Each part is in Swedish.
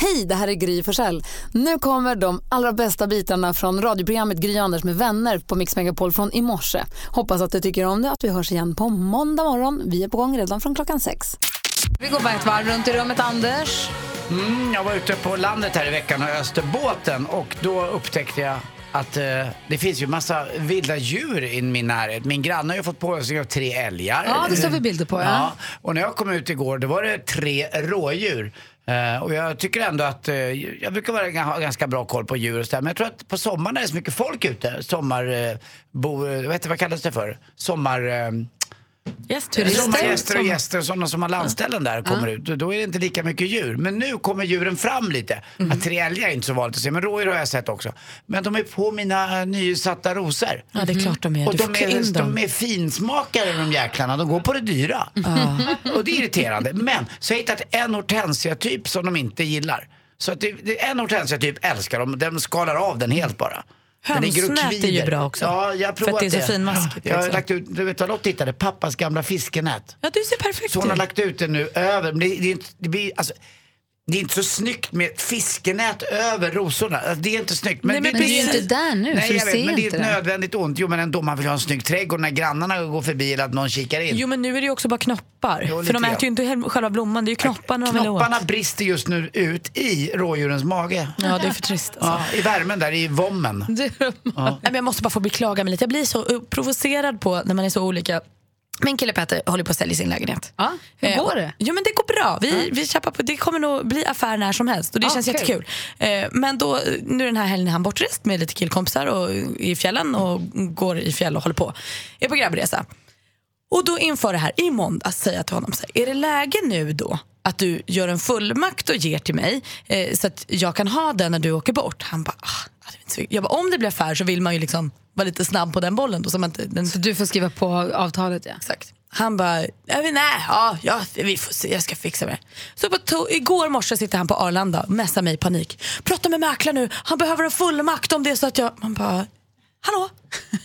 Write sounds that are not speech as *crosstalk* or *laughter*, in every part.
Hej, det här är Gry Forssell. Nu kommer de allra bästa bitarna från radioprogrammet Gry Anders med vänner på Mix Megapol från i morse. Hoppas att du tycker om det att vi hörs igen på måndag morgon. Vi är på gång redan från klockan sex. Vi går bara ett varv runt i rummet, Anders. Mm, jag var ute på landet här i veckan och öste båten och då upptäckte jag att eh, det finns ju massa vilda djur i min närhet. Min granne har ju fått påhälsning av tre älgar. Ja, det står vi bilder på, ja. Och när jag kom ut igår då var det tre rådjur. Uh, och jag tycker ändå att, uh, jag brukar vara, ha ganska bra koll på djur och sådär. Men jag tror att på sommaren är det så mycket folk ute. Sommar, uh, bo, vad, heter, vad kallas det för? Sommar... Turister. Sommargäster och gäster och sådana som har landställen där kommer ut. Då är det inte lika mycket djur. Men nu kommer djuren fram lite. Att tre älgar är inte så vanligt att se, men rådjur har jag sett också. Men de är på mina nysatta rosor. Ja, det är klart de är. Och Du de är, de är finsmakare de jäklarna, de går på det dyra. *laughs* Och det är irriterande. Men så har jag hittat en hortensia-typ som de inte gillar. Så att det, det, en hortensia-typ älskar de, de skalar av den helt bara. Hönsnät är ju bra också. Ja, jag har För att det är så finmaskigt, Jag har lagt ut, du vet vad Lott hittade? Pappas gamla fiskenät. Ja, du ser perfekt Så hon har lagt ut det nu över, men det, det, det blir, alltså, det är inte så snyggt med fiskenät över rosorna. Alltså, det är inte snyggt. Nej, men Men du är ju inte där nu, Nej, så jag vet, men det är ett det. nödvändigt ont. Jo, men ändå, man vill ha en snygg trädgård när grannarna går förbi eller att någon kikar in. Jo, men nu är det ju också bara knoppar. Jo, För de äter ju inte själva blomman, det är ju knopparna de vill åt. Knopparna brister just nu ut i rådjurens mage. Ja, det är för trist alltså. Ja, I värmen där, i vommen. Nej, men jag måste bara få beklaga mig lite. Jag blir så uh, provocerad på när man är så olika. Min kille Petter håller på att sälja sin lägenhet. Ja, hur Eh, går det? Jo men det går bra. Vi, vi kämpar på. Det kommer nog bli affär när som helst och det Ja, känns kul. jättekul. Eh, men då, nu den här helgen är han bortrest med lite killkompisar och, i fjällen och går i fjäll och håller på. Är på grabbresa. Och då inför det här i måndags säger jag till honom så här, är det läge nu då att du gör en fullmakt och ger till mig eh, så att jag kan ha den när du åker bort? Han bara, ah, det är inte så- jag bara om det blir affär så vill man ju liksom vara lite snabb på den bollen då, så man inte, den Så du får skriva på avtalet, ja. Exakt. Han bara, nej, ja, ja, vi får se, jag ska fixa det. Så på igår morse sitter han på Arlanda och messar mig i panik. Prata med mäklaren nu, han behöver en fullmakt om det så att jag... Man bara, hallå?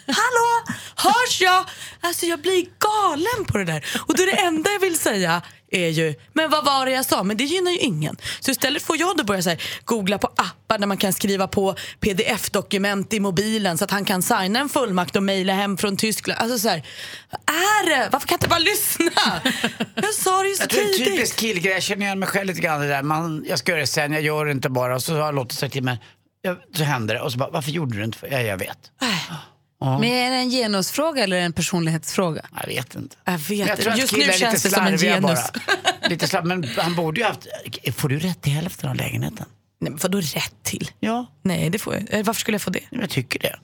Hallå? Hörs jag? Alltså jag blir galen på det där. Och då är det enda jag vill säga är ju, men vad var det jag sa? Men det gynnar ju ingen. Så istället får jag då börja så här, googla på appar där man kan skriva på pdf-dokument i mobilen så att han kan signa en fullmakt och mejla hem från Tyskland. Alltså så här, vad är det? Varför kan jag inte bara lyssna? Jag sa det ju så Jag tror det är en tidigt. typisk killgrej, jag känner igen mig själv lite grann det där. Man, jag ska göra det sen, jag gör det inte bara. Och så har Lotta sagt till mig, så händer det. Och så bara, varför gjorde du inte? för? Ja, jag vet. Men är det en genusfråga eller en personlighetsfråga? Jag vet inte. Jag vet Men jag tror att Just nu känns lite det som en genus. Bara. *laughs* Lite slarv, men han borde ju haft... Får du rätt till hälften av lägenheten? Nej, men vadå rätt till? Ja, Nej, det får jag. Eh, Varför skulle jag få det? jag tycker det. Den-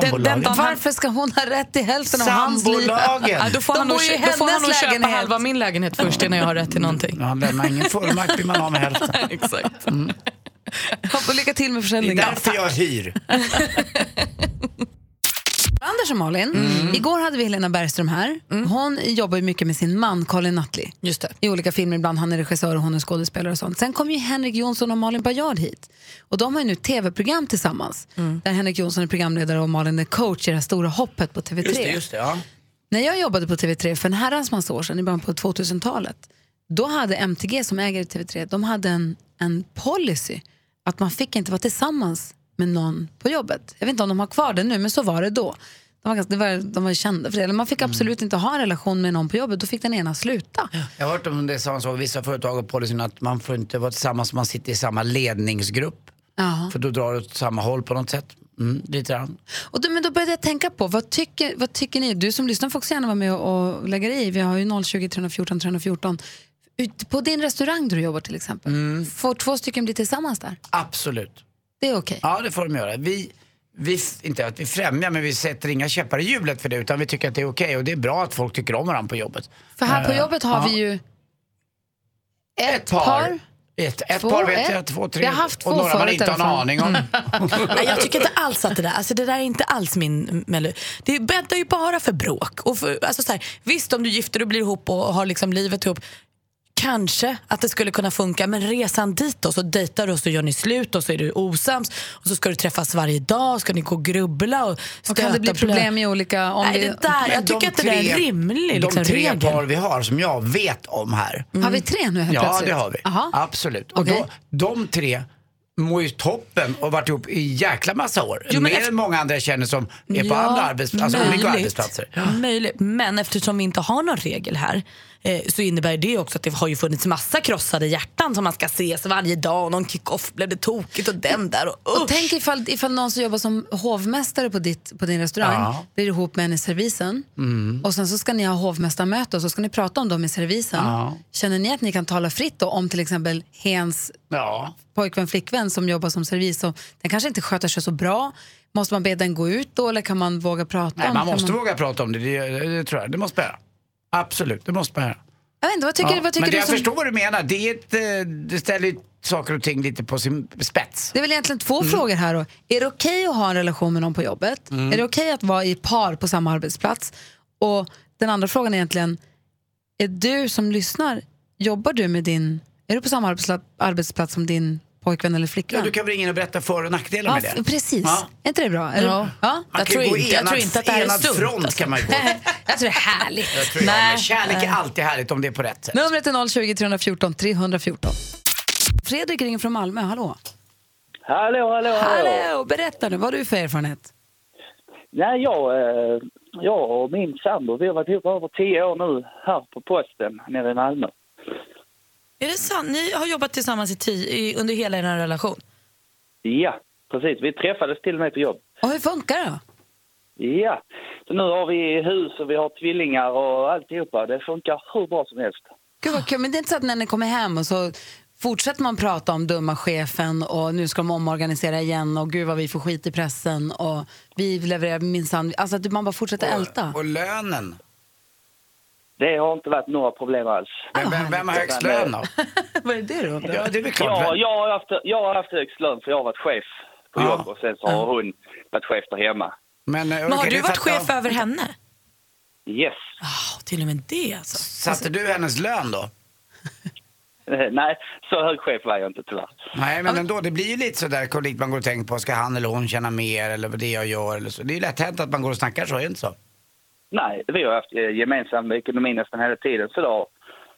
Sambolagen. den Varför ska hon ha rätt till hälften av hans liv? Ja, då får De han nog då får han hennes nog köpa lägenhet. halva min lägenhet först innan jag har rätt till någonting. Ja, Han lämnar ingen fullmakt vill man ha med hälften. *laughs* Exakt. *laughs* Och lycka till med Det är försäljningen. därför jag hyr. *laughs* Anders och Malin, igår hade vi Helena Bergström här. Hon jobbar ju mycket med sin man Colin Nutley. Just det. I olika filmer, ibland han är regissör och hon är skådespelare och sånt. Sen kom ju Henrik Jonsson och Malin Bajard hit. Och de har ju nu tv-program tillsammans. Där Henrik Jonsson är programledare och Malin är coach i det här stora hoppet på TV3. Just det, just det. Ja. När jag jobbade på TV3 för en herrans massa år sedan, i början på 2000-talet, då hade MTG som äger TV3, de hade en, en policy att man fick inte vara tillsammans med någon på jobbet. Jag vet inte om de har kvar det nu, men så var det då. De var, ganska, var, de var kända för det. Eller Man fick absolut inte ha en relation med någon på jobbet, då fick den ena sluta. Jag har hört om det som så, vissa företag har policyn att man får inte vara tillsammans om man sitter i samma ledningsgrupp. Ja. För då drar det åt samma håll på något sätt. Mm, lite grann. Och då, men då började jag tänka på, vad tycker, vad tycker ni? Du som lyssnar får också gärna vara med och, och lägga dig i. Vi har ju 020 314 314. Ut, på din restaurang där du jobbar till exempel, får två stycken bli tillsammans där? Absolut. Det är okej. Ja, det får de göra. Vi, vi, inte att vi främjar, men vi sätter inga käppar i hjulet för det. Utan vi tycker att det är okej. Och det är bra att folk tycker om varandra på jobbet. För här på Eh, jobbet har ja. vi ju ett, Ett par. Ett, ett Två, par vet ett. jag, två, tre. Vi har haft och två några man inte har en aning om. *laughs* Nej, jag tycker inte alls att det där, alltså det där är inte alls min melodi. Det bäddar ju bara för bråk. Och för, alltså så här, visst om du gifter och blir ihop och har liksom livet ihop, kanske att det skulle kunna funka. Men resan dit då, så dejtar du och så gör ni slut och så är du osams och så ska du träffas varje dag, ska ni gå och grubbla och Och stöta kan det bli problem i olika... Om Nej, vi, det där, jag tycker de att det där är en tre- rimlig liksom, De tre regel. par vi har som jag vet om här. Har vi tre nu helt Ja, plötsligt? det har vi. Aha. Absolut. Och Okej. då, de tre mår ju toppen och varit ihop i jäkla massa år. Jo, men Mer efter- än många andra jag känner som är på Ja, andra arbetsplatser, alltså olika arbetsplatser. Möjligt. Men eftersom vi inte har någon regel här eh, så innebär det också att det har ju funnits massa krossade hjärtan som man ska ses varje dag och någon kick-off blev det tokigt och den där och, Och usch. tänk ifall, ifall någon som jobbar som hovmästare på, ditt, på din restaurang Ja. Mm. blir ihop med en i servisen och sen så ska ni ha hovmästarmöte och så ska ni prata om dem i servisen. Ja. Känner ni att ni kan tala fritt då om till exempel hens Ja. pojkvän, flickvän som jobbar som servis och den kanske inte sköter sig så bra. Måste man be den gå ut då eller kan man våga prata Nej, om man kan måste våga prata om det, det, det tror jag. Det måste man. Absolut, det måste man göra. Jag vet inte, vad tycker, Ja, vad tycker men du jag som... förstår vad du menar. Det, är ett, eh, det ställer saker och ting lite på sin spets. Det är väl egentligen två Mm. frågor här då. Är det okej att ha en relation med någon på jobbet? Mm. Är det okej att vara i par på samma arbetsplats? Och den andra frågan är egentligen, är du som lyssnar, jobbar du med din, är du på samma arbetsplats, arbetsplats som din pojkvän eller Ja, flickvän? du kan väl ringa in och berätta för och nackdelar Ja, med det. precis. Ja. Är inte det bra? Är Ja. ja? Man Jag kan tror gå inte- jag enad, tror inte att det här är enad front alltså. kan man ju gå. *laughs* jag tror det är härligt. Jag tror jag, Nej. men kärlek är alltid härligt om det är på rätt sätt. Numret är 020 314 314. Fredrik ringer från Malmö, hallå. Hallå, hallå, hallå. Hallå, berätta nu, vad har du för erfarenhet? Nej, jag, eh, jag och min sambo, vi har varit ihop över tio år nu här på posten nere i Malmö. Är det sant? Ni har jobbat tillsammans i tio, i, under hela er relation? Ja, precis. Vi träffades till och med på jobb. Och hur funkar det då? Ja, så nu har vi hus och vi har tvillingar och alltihopa. Det funkar hur bra som helst. Gud vad kul, men det är inte så att när ni kommer hem och så fortsätter man prata om dumma chefen och nu ska de omorganisera igen och gud vad vi får skit i pressen och vi levererar minsann, alltså att man bara fortsätter älta. Och lönen. Det har inte varit några problem alls. Men vem, vem har högst lön då? *laughs* vad är det då? Ja, det är väl klart. Ja, jag, har haft, jag har haft högst lön för jag har varit chef på Ja. jobb och sen så har hon varit chef där hemma. Men, eh, Men har okej, du det varit fattar chef över henne? Yes. Ah, till och med det alltså. Satte du hennes lön då? Eh, Nej, så hög chef var jag inte tyvärr. Nej, men ändå, det blir ju lite sådär konflikt man går och tänker på. Ska han eller hon tjäna mer eller vad det jag gör eller så. Det är ju lätt hänt att man går och snackar så, är det inte så? Nej, vi har haft eh, gemensam ekonomi nästan hela tiden. Så då,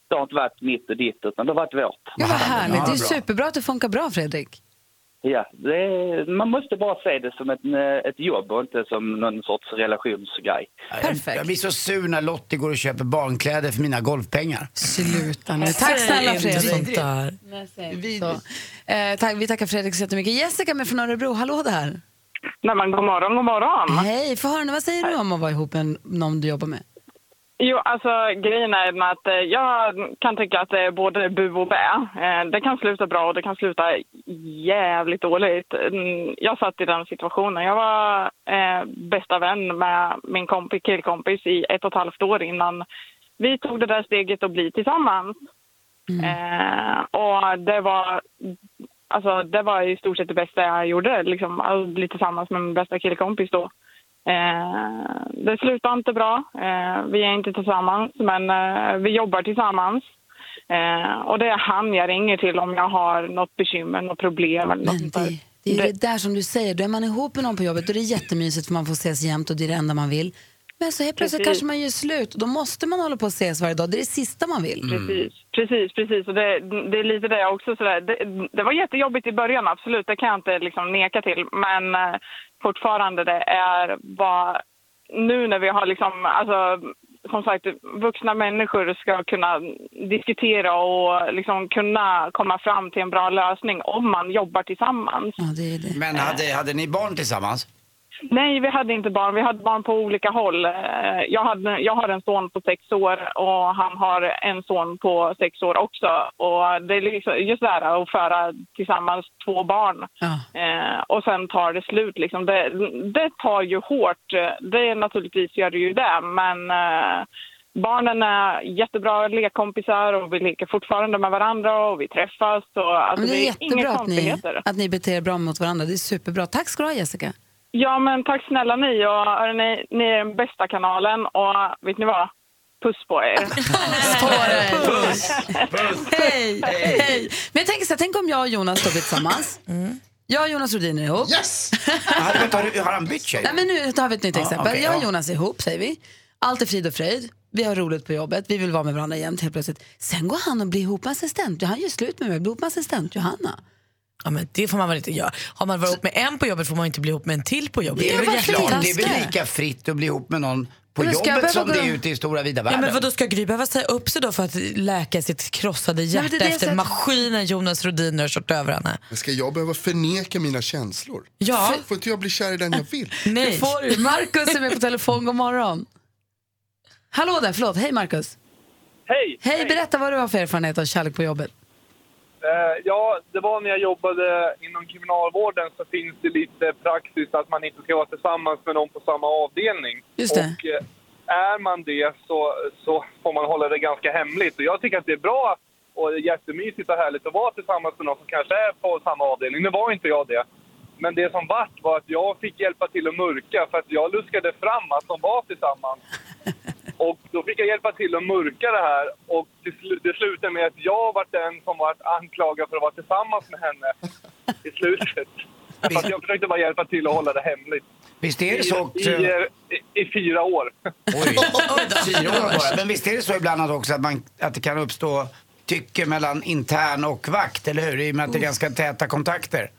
det har inte varit mitt och ditt, utan det har varit vårt. Gud vad härligt, Ja, det är bra. superbra att det funkar bra Fredrik. Ja, det är, man måste bara se det som ett, eh, ett jobb och inte som någon sorts relationsgrej. Perfekt. Jag, blir så sur när Lottie går och köper barnkläder för mina golfpengar. Sluta nu. Tack snälla Fredrik. Så. Eh, tack, vi tackar Fredrik så jättemycket. Jessica med från Örebro, hallå där. Nej men god morgon, god morgon. Hej, få höra nu, vad säger du om att vara ihop med någon du jobbar med? Jo, alltså grejen är med att eh, jag kan tycka att det är både bu och bä. Eh, det kan sluta bra och det kan sluta jävligt dåligt. Mm, Jag satt i den situationen. Jag var eh, bästa vän med min kompis, killkompis i ett och ett halvt år innan vi tog det där steget att bli tillsammans. Eh, och det var, alltså, det var i stort sett det bästa jag gjorde, liksom, bli tillsammans med min bästa killkompis då. Eh, det slutar inte bra. Eh, vi är inte tillsammans, men eh, vi jobbar tillsammans. Eh, och det är han jag ringer till om jag har något bekymmer, något problem eller något Men det, det är det där som du säger, då är man ihop med någon på jobbet då är det jättemysigt för man får ses jämt och det är det enda man vill. Men så helt plötsligt Precis. kanske man gör slut och då måste man hålla på och ses varje dag. Det är det sista man vill. Precis, precis, precis. Och det, det är lite det också. Sådär. Det, det var jättejobbigt i början, absolut. Det kan jag inte liksom neka till. Men eh, fortfarande, det är bara... Nu när vi har liksom... Alltså, som sagt, vuxna människor ska kunna diskutera och liksom kunna komma fram till en bra lösning om man jobbar tillsammans. Ja, det är det. Men hade, hade ni barn tillsammans? Nej, vi hade inte barn. Vi hade barn på olika håll. Eh, Jag, hade, jag har en son på sex år och han har en son på sex år också. Och det är liksom just det här att föra tillsammans två barn Ja. eh, och sen tar det slut. Liksom. Det, det tar ju hårt. Det är naturligtvis gör det ju det, men eh, barnen är jättebra lekkompisar och vi leker fortfarande med varandra och vi träffas. Och, alltså, Men det är inga jättebra att ni, att ni beter er bra mot varandra. Det är superbra. Tack ska du ha Jessica. Ja, men tack snälla ni. Och, hörni, ni är den bästa kanalen och vet ni vad? Puss på er. *laughs* Hej! Hej! Men jag tänker så här, tänk om jag och Jonas blir tillsammans. Jag och Jonas Rhodin är ihop. Yes! *laughs* Har, han bytt tjej? Nej, men nu tar vi ett nytt exempel. okej, jag och ja. Jonas är ihop, säger vi. Allt är frid och fröjd. Vi har roligt på jobbet. Vi vill vara med varandra jämt helt plötsligt. Sen går han och blir ihop med assistent. Han gör slut med mig blir ihop med assistent Johanna. Ja, men det får man väl inte göra. Har man varit ihop med en på jobbet får man inte bli ihop med en till på jobbet. Det är Ja, väl varför klart, det är väl lika fritt att bli ihop med någon på jobbet som det är ute i stora vida Ja, världen. men vadå, ska Gry behöva säga upp sig då för att läka sitt krossade hjärta det är det efter maskinen Jonas Rhodiner har kört över henne? Ska jag behöva förneka mina känslor? Ja. Får inte jag bli kär i den jag vill? *laughs* Nej. Det får du. Markus är med på telefon. God morgon. Hallå där, förlåt. Hej Markus. Hej! Hej, berätta vad du har för erfarenhet av kärlek på jobbet. Eh, ja, det var när jag jobbade inom kriminalvården så finns det lite praxis att man inte ska vara tillsammans med någon på samma avdelning. Just det. Och eh, är man det så, så får man hålla det ganska hemligt. Och jag tycker att det är bra och jättemysigt och härligt att vara tillsammans med någon som kanske är på samma avdelning. Nu var inte jag det. Men det som vart var att jag fick hjälpa till att mörka för att jag luskade fram att de var tillsammans. *laughs* Och då fick jag hjälpa till att mörka det här och det, slu- det slutade med att jag var den som var anklagad för att vara tillsammans med henne i slutet. *laughs* För att jag försökte bara hjälpa till att hålla det hemligt. Visst är det I, så? i, eh, i, i fyra år. Oj, *laughs* fyra år bara. Men visst är det så ibland också att, man, att det kan uppstå tycke mellan intern och vakt, eller hur? I och med att det är ganska täta kontakter.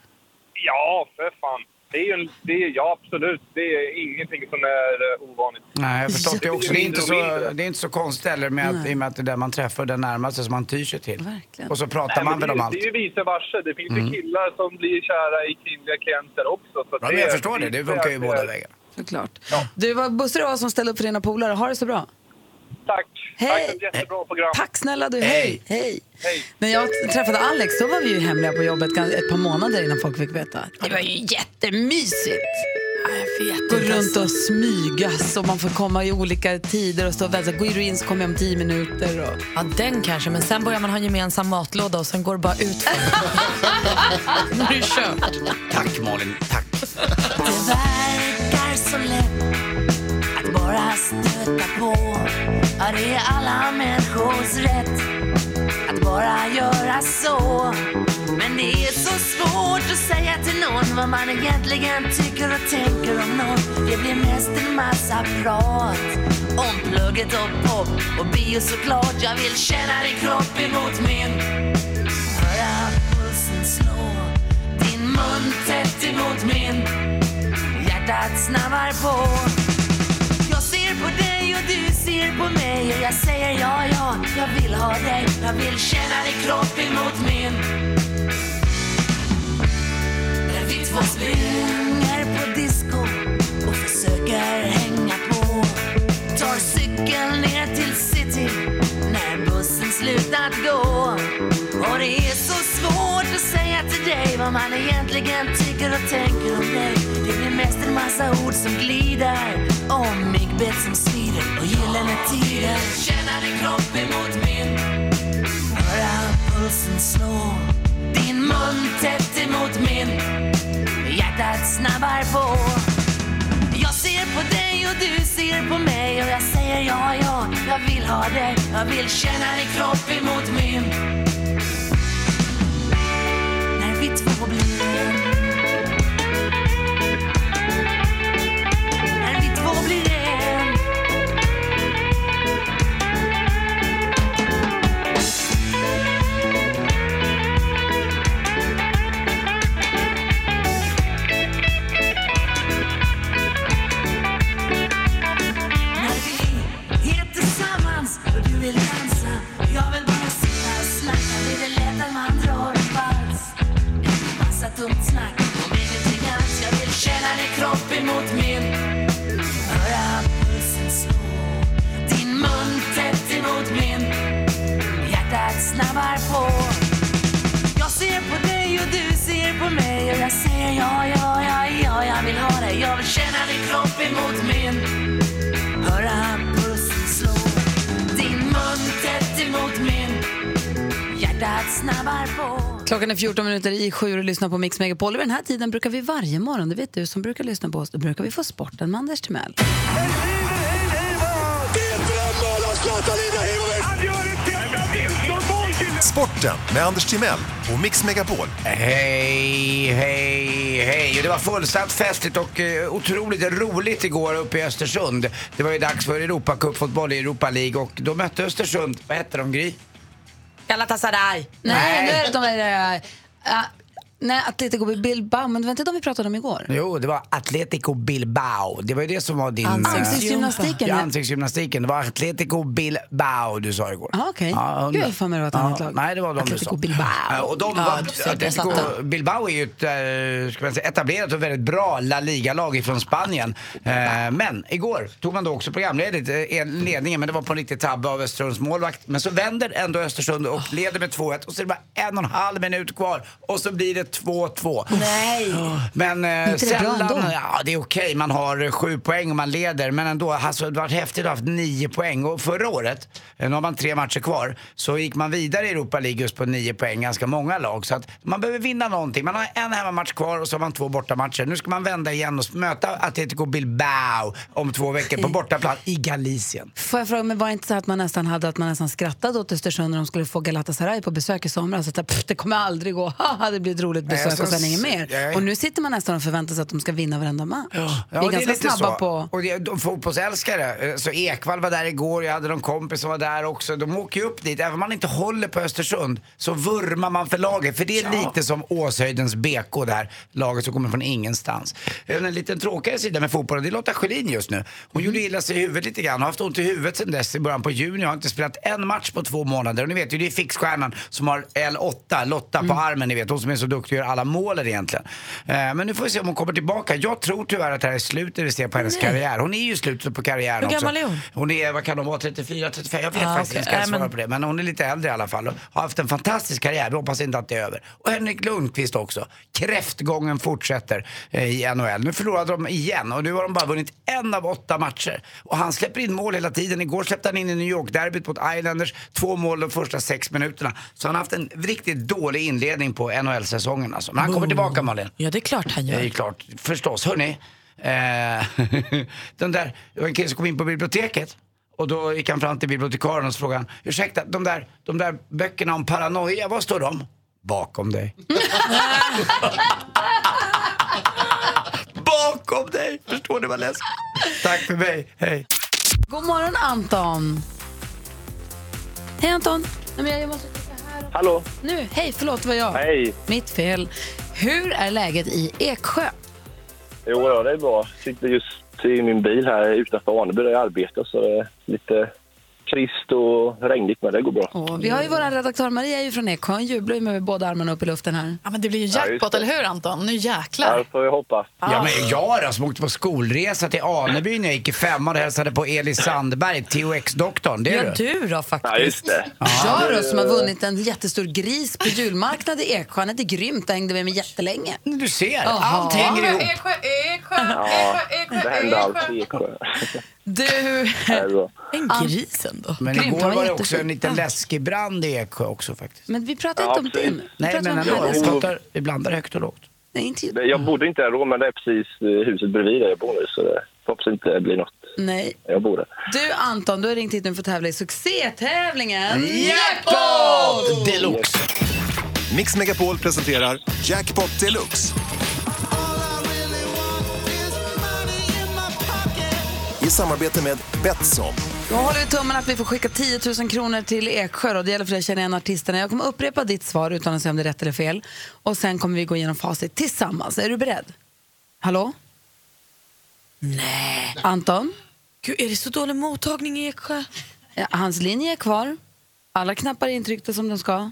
Ja, för fan. Det är ju en, det är, ja, absolut. Det är ingenting som är eh, ovanligt. Nej, jag förstår det också. Det är inte så, det är inte så konstigt heller med att, i och med att det är där man träffar den närmaste som man tyr sig till. Verkligen. Och så pratar Nej, man väl om allt. det är ju vice versa. Det finns Mm. ju killar som blir kära i kvinnliga klienter också. Så Ja, men jag förstår det. Det funkar ju båda vägar. Såklart. Du, var Bosse och jag som ställde upp för dina polare. Ha det så bra. Tack. Hej. Tack för ett jättebra program. Tack snälla du. Hej. Hej. Hej. När jag träffade Alex då var vi ju hemliga på jobbet ett par månader innan folk fick veta. Det var ju jättemysigt. Gå inte, runt och smygas och man får komma i olika tider och stå och vänta. Går du in så kommer jag om tio minuter. Och... Ja, den kanske, men sen börjar man ha en gemensam matlåda och sen går det bara ut. *laughs* Nu är det kört. Tack Malin, tack. Det verkar så lätt bara stöta på. Ja, det är alla människors rätt att bara göra så. Men det är så svårt att säga till någon vad man egentligen tycker och tänker om någon. Det blir mest en massa prat om plugget och pop och bio såklart. Jag vill känna din kropp emot min. Höra pulsen slå din mun tätt emot min. Hjärtat snabbar på ser på mig Och jag säger ja, ja, jag vill ha dig. Jag vill känna din kropp emot min. När vi två springer på disco Och försöker hänga på. Tar cykeln ner till city När bussen slutat gå. Och det är så dig Vad man egentligen tycker och tänker om dig. Det blir mest en massa ord som glider Om myggbett som svider och gyllene tider. Känna din kropp emot min. Höra pulsen slå Din mun tätt emot min. Hjärtat snabbar på. Jag ser på dig och du ser på mig. Och jag säger ja, ja, jag vill ha dig. Jag vill känna din kropp emot min. När säger ja, ja, ja, ja, jag vill ha dig. Jag vill känna din kropp emot min. Höra pulsen slå. Din mun tätt emot min. Hjärtat snabbar på. Klockan är 14 minuter i sju och lyssnar på Mix Megapol. Vid den här tiden brukar vi varje morgon, det vet du som brukar lyssna på oss, då brukar vi få sporten med Anders Timell. Hej, hej, hej, hej, Sporten med Anders Timell och Mix Megapol. Hej, hej, hej. Det var fullsatt festligt och eh, otroligt roligt igår uppe i Östersund. Det var ju dags för Europacupfotboll i Europa League och då mötte Östersund, vad hette de Gry? Galatasaray. Nej, nu är det de där... äh, nej, Atletico Bilbao, men det var inte de vi pratade om igår. Jo, det var Atletico Bilbao. Det var ju det som var din... eh, Ansiktsgymnastiken, Ja, ja. ansiktsgymnastiken. Det var Atletico Bilbao du sa igår. Ah, okej. Ja, Gud, jag har för mig det var ett annat lag. Nej, det var de Atletico du sa. Bilbao. Ja, Och de Ja, var, Atletico. Bilbao är ju ett eh, ska man säga, etablerat och väldigt bra La Liga-lag från Spanien. Eh, men igår tog man då också programledigt ledningen, men det var på en riktig tabbe av Östersunds målvakt. Men så vänder ändå Östersund och leder med 2-1 och så är det bara en och en halv minut kvar och så blir det 2-2. Nej. Men eh, sällan, ja det är okej, man har sju poäng och man leder. Men ändå, alltså, det har varit häftigt att ha haft nio poäng. Och förra året, eh, nu har man tre matcher kvar, så gick man vidare i Europa League just på nio poäng, ganska många lag. Så att man behöver vinna någonting. Man har en hemmamatch kvar och så har man två bortamatcher. Nu ska man vända igen och möta Atletico Bilbao om två veckor på bortaplan i Galicien. Får jag fråga, men var det inte så att man nästan hade att man nästan skrattade åt Östersund när de skulle få Galatasaray på besök i somras? Att pff, det kommer aldrig gå, haha, *laughs* det blir ett roligt Nej, besök jag och sen inget mer. är- Och nu sitter man nästan och förväntar sig att de ska vinna varenda match. vi är Ja, ganska lite snabba så. på... Och det, de fotbollsälskare, eh, så Ekvall var där igår, jag hade någon kompis som var där också. De åker ju upp dit, även om man inte håller på Östersund så vurmar man för laget. För det är lite som Åshöjdens BK där, laget som kommer från ingenstans. En liten tråkigare sida med fotbollen, det är Lotta Schelin just nu. Hon gjorde illa sig i huvudet lite grann, har haft ont i huvudet sedan dess i början på juni. Har inte spelat en match på två månader. Och ni vet ju, det är fixstjärnan som har L8, Lotta på armen, ni vet. Hon som är så duktig och gör alla målen egentligen. Eh, men nu får vi se om hon kommer tillbaka. Jag tror tyvärr att det här är slutet vi ser på hennes Nej. karriär. Hon är ju slutet på karriären Hur också. gammal är hon? Hon är, vad kan hon vara, 34, 35? Jag vet Ah, faktiskt okej. inte, ska jag Nej, svara men- på det. Men hon är lite äldre i alla fall har haft en fantastisk karriär. Vi hoppas inte att det är över. Och Henrik Lundqvist också. Kräftgången fortsätter eh, i NHL. Nu förlorade de igen och nu har de bara vunnit en av åtta matcher. Och han släpper in mål hela tiden. Igår släppte han in i New York-derbyt mot Islanders. Två mål de första sex minuterna. Så han har haft en riktigt dålig inledning på NHL-säsongen alltså. Men han kommer tillbaka Malin. Ja, det är klart han Det är gör. klart, förstås. Hörni, eh, *laughs* den där, det var en kille som kom in på biblioteket och då gick han fram till bibliotekarien och så frågade han, ursäkta, de där, de där böckerna om paranoia, var står de? Bakom dig. *laughs* Bakom dig! Förstår ni vad läskigt? Tack för mig, hej. God morgon Anton! Hej Anton! Nej, men jag måste. Hallå? Nu, hej förlåt var jag. Hej. Mitt fel. Hur är läget i Eksjö? Jo, ja, det är bra. Jag sitter just i min bil här utanför Aneby där jag arbetar så det är lite trist och regnigt men det går bra. Och vi har ju vår redaktör Maria är ju från Eksjö, hon jublar ju med båda armarna upp i luften här. Ja, men det blir ju Ja, jackpot, eller hur Anton? Nu Ja, jäklar. det får vi hoppas. Ja men jag då som åkte på skolresa till Aneby när jag gick i femman och hälsade på Elis Sandberg, THX-doktorn. Det är Ja, du. du då faktiskt. Ja, just det. Jag då som har vunnit en jättestor gris på julmarknad i Eksjö, han är grymt, jag hängde med mig jättelänge. Du ser, Jaha. allt hänger ihop. Eksjö, Eksjö, Ja, det händer alltid i Eksjö. Du, bra. En gris ändå. Men Grymt, igår var det också en liten läskig brand i Eksjö också faktiskt. men vi pratar Ja, inte om precis. det. Vi Nej men ändå, vi, pratar, vi blandar högt och lågt. Nej, inte Jag bodde inte där då men det är precis eh, huset bredvid där jag bor nu så det hoppas inte det blir något. Nej. Jag bor där. Du Anton, du har ringt hit nu för att tävla i succétävlingen Jackpot deluxe! Mix Megapol presenterar Jackpot Deluxe. I samarbete med Betsson. Då håller vi tummen att vi får skicka 10 000 kronor till Eksjö. Då. Det gäller för dig att känna igen artisterna. Jag kommer upprepa ditt svar utan att säga om det är rätt eller fel. Och sen kommer vi gå igenom facit tillsammans. Är du beredd? Hallå? Nej. Anton? Gud, är det så dålig mottagning i Eksjö? Ja, hans linje är kvar. Alla knappar är intryckta som de ska.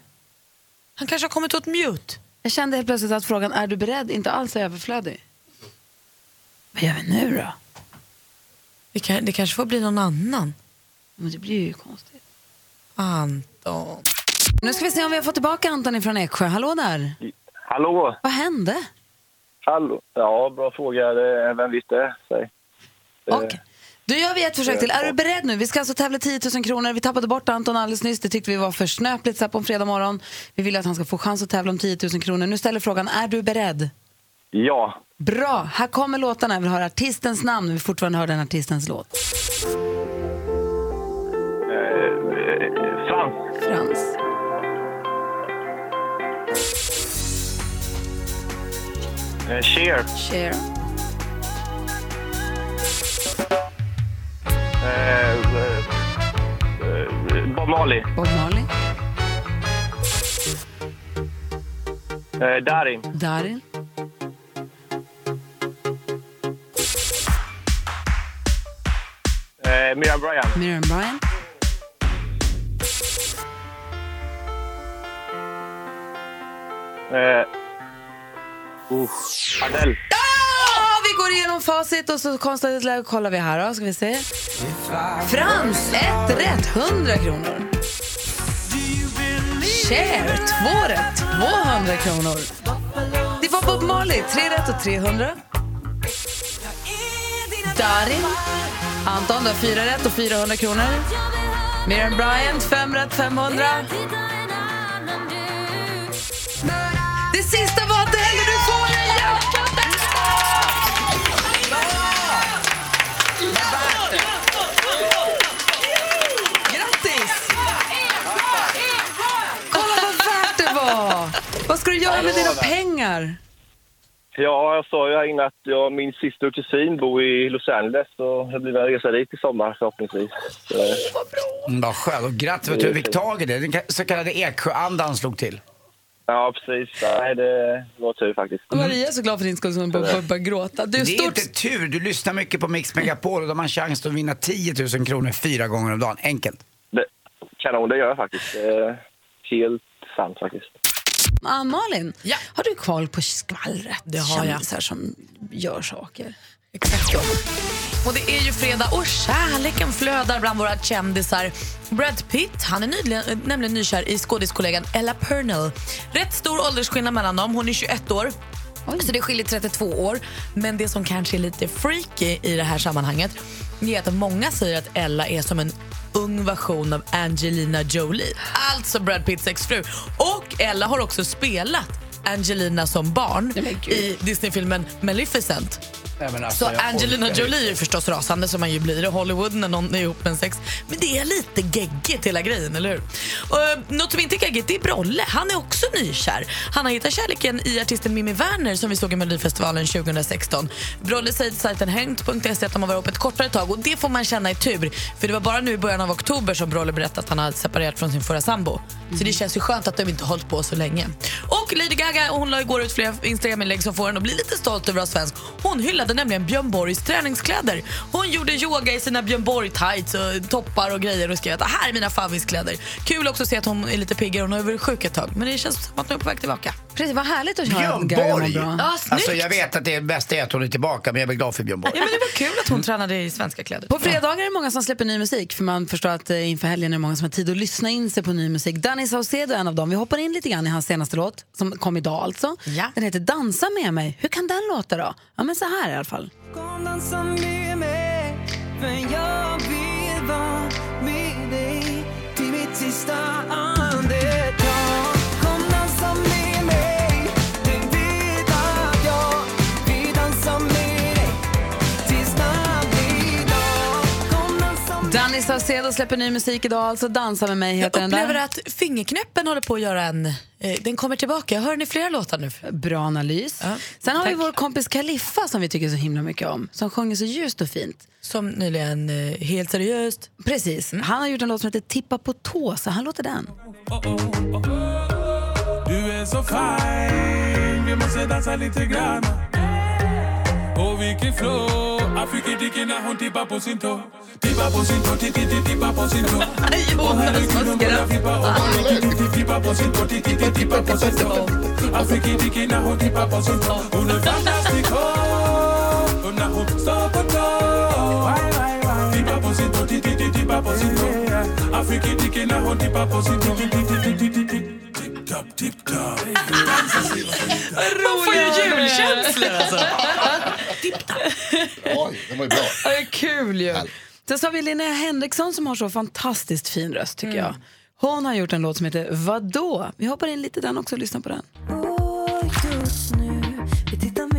Han kanske har kommit åt mute. Jag kände helt plötsligt att frågan är du beredd inte alls är överflödig. Vad gör vi nu då? Det, kan, det kanske får bli någon annan. Men det blir ju konstigt. Anton. Nu ska vi se om vi har fått tillbaka Anton från Eksjö. Hallå där! Hallå? Vad hände? Hallå? Ja, bra fråga. Vem det? Säg. Okej. Då gör vi ett försök till. Är du beredd nu? Vi ska alltså tävla 10 000 kronor. Vi tappade bort Anton alldeles nyss. Det tyckte vi var för snöpligt så här på en fredag morgon. Vi vill att han ska få chans att tävla om 10 000 kronor. Nu ställer frågan, är du beredd? Ja. Bra, här kommer låtarna. Jag vill höra artistens namn. Vi fortfarande höra den artistens låt. Frans. Frans. Eh, Cher. Cher. Eh, eh, eh, Bob Marley. Bob Marley. Eh, Darin. Darin. Eh, Miriam Bryant. Miriam Bryant. Eh, uh, Adele. Vi går igenom facit och så konstigt kollar vi här då. Ska vi se. Frans, ett rätt, 100 kronor. Cher, två rätt, 200 kronor. Det var Bob Marley, tre rätt och 300. Darin, Anton, du har fyra rätt och 400 kronor. Miriam Bryant, fem rätt, 500. Det sista var Adele, du får en jackpot! Grattis! Kolla vad värt det var! Vad ska du göra med dina pengar? Ja, jag sa ju här inne att jag, min syster och kusin bor i Los Angeles och det blir väl en resa dit i sommar förhoppningsvis. Så, Mm, Vad skönt. Och grattis för att du fick tag i det. Den så kallade Eksjöandan slog till. ja, precis. Nej, det var tur faktiskt. Maria är så glad för din skull som hon börjar gråta. Du, det är stort... inte tur. Du lyssnar mycket på Mix Megapol och då har man chans att vinna 10 000 kronor fyra gånger om dagen. Enkelt. Det, kanon, det gör jag faktiskt. Helt sant faktiskt. Ah, Malin, har du koll på skvallret? Det har jag. Kändisar som gör saker. Exakt. Och det är ju fredag och kärleken flödar bland våra kändisar. Brad Pitt han är nyligen, äh, nämligen nykär i skådiskollegan Ella Purnell. Rätt stor åldersskillnad mellan dem. Hon är 21 år. Så det skiljer 32 år. Men det som kanske är lite freaky i det här sammanhanget är att många säger att Ella är som en ung version av Angelina Jolie. Alltså Brad Pitts exfru. Och Ella har också spelat Angelina som barn i Disneyfilmen Maleficent. Alltså, Så Angelina Jolie är förstås rasande som man ju blir i Hollywood när någon är ihop med en sex. Men det är lite geggigt hela grejen, eller hur? Och, eh, något som inte är geggigt är Brolle. Han är också nykär. Han har hittat kärleken i artisten Mimmi Werner som vi såg i Melodifestivalen 2016. Brolle säger till sajten hängt.se att de har varit ihop ett kortare tag och det får man känna är tur. För det var bara nu i början av oktober som Brolle berättade att han hade separerat från sin förra sambo. Så det känns ju skönt att de inte har hållit på så länge. Och Lady Gaga hon la igår ut flera Instagram-inlägg som får henne att bli lite stolt över att vara svensk. Hon hyllade nämligen Björn Borgs träningskläder. Hon gjorde yoga i sina Björn Borg-tights och toppar och grejer och skrev att det här är mina favviskläder. Kul också att se att hon är lite piggare. Hon har varit sjuk ett tag. Men det känns som att hon är på väg tillbaka. Precis, vad härligt att höra Björn mår Borg! bra. Ja, snyggt. Alltså, jag vet att det bästa är att hon är tillbaka, men jag är glad för Björn Borg. Ja, men det var kul att hon tränade i svenska kläder. På fredagar är det många som släpper ny musik för man förstår att eh, inför helgen är det många som har tid att lyssna in sig på ny musik. Danny Saucedo är en av dem. Vi hoppar in lite grann i hans senaste låt som kom idag alltså. Ja. Den heter Dansa med mig. Hur kan den låta då? Ja men så här i alla fall. Kom dansa med mig För jag vill vara med dig Till mitt sista andetag Danny Saucedo släpper ny musik idag alltså. Dansa med mig Jag heter den upplever där. att fingerknäppen håller på att göra en... Eh, den kommer tillbaka. Jag hör den i flera låtar nu. Bra analys. Ja, Sen har vi vår kompis Kaliffa som vi tycker så himla mycket om. Som sjunger så ljust och fint. Som nyligen, eh, helt seriöst. Precis. Han har gjort en låt som heter Tippa på tå, så här låter den. Du är så fine, vi måste dansa lite grann Och vilken flow, Afrika dicken när hon tippar på sin tå Tippar på sin tå, ti- ti- ti- tippar på sin tå Och herregud hon börjar flippa och bara ti- ti- ti- tippar på sin tå ti- ti- ti- tippar på sin tå Afrika dicken när hon tippar på sin tå Hon är fantastisk, oh, och när hon står på tå Tippar på sin tå, ti- ti- ti- tippar på sin tå när hon tippar på sin tip-top Man får ju julkänslor alltså. *laughs* Oj, den var ju bra. Ja, det är kul ju. Sen så har vi Linnea Henriksson som har så fantastiskt fin röst tycker jag. Hon har gjort en låt som heter Vadå? Vi hoppar in lite i den också och lyssnar på den. just nu Vi tittar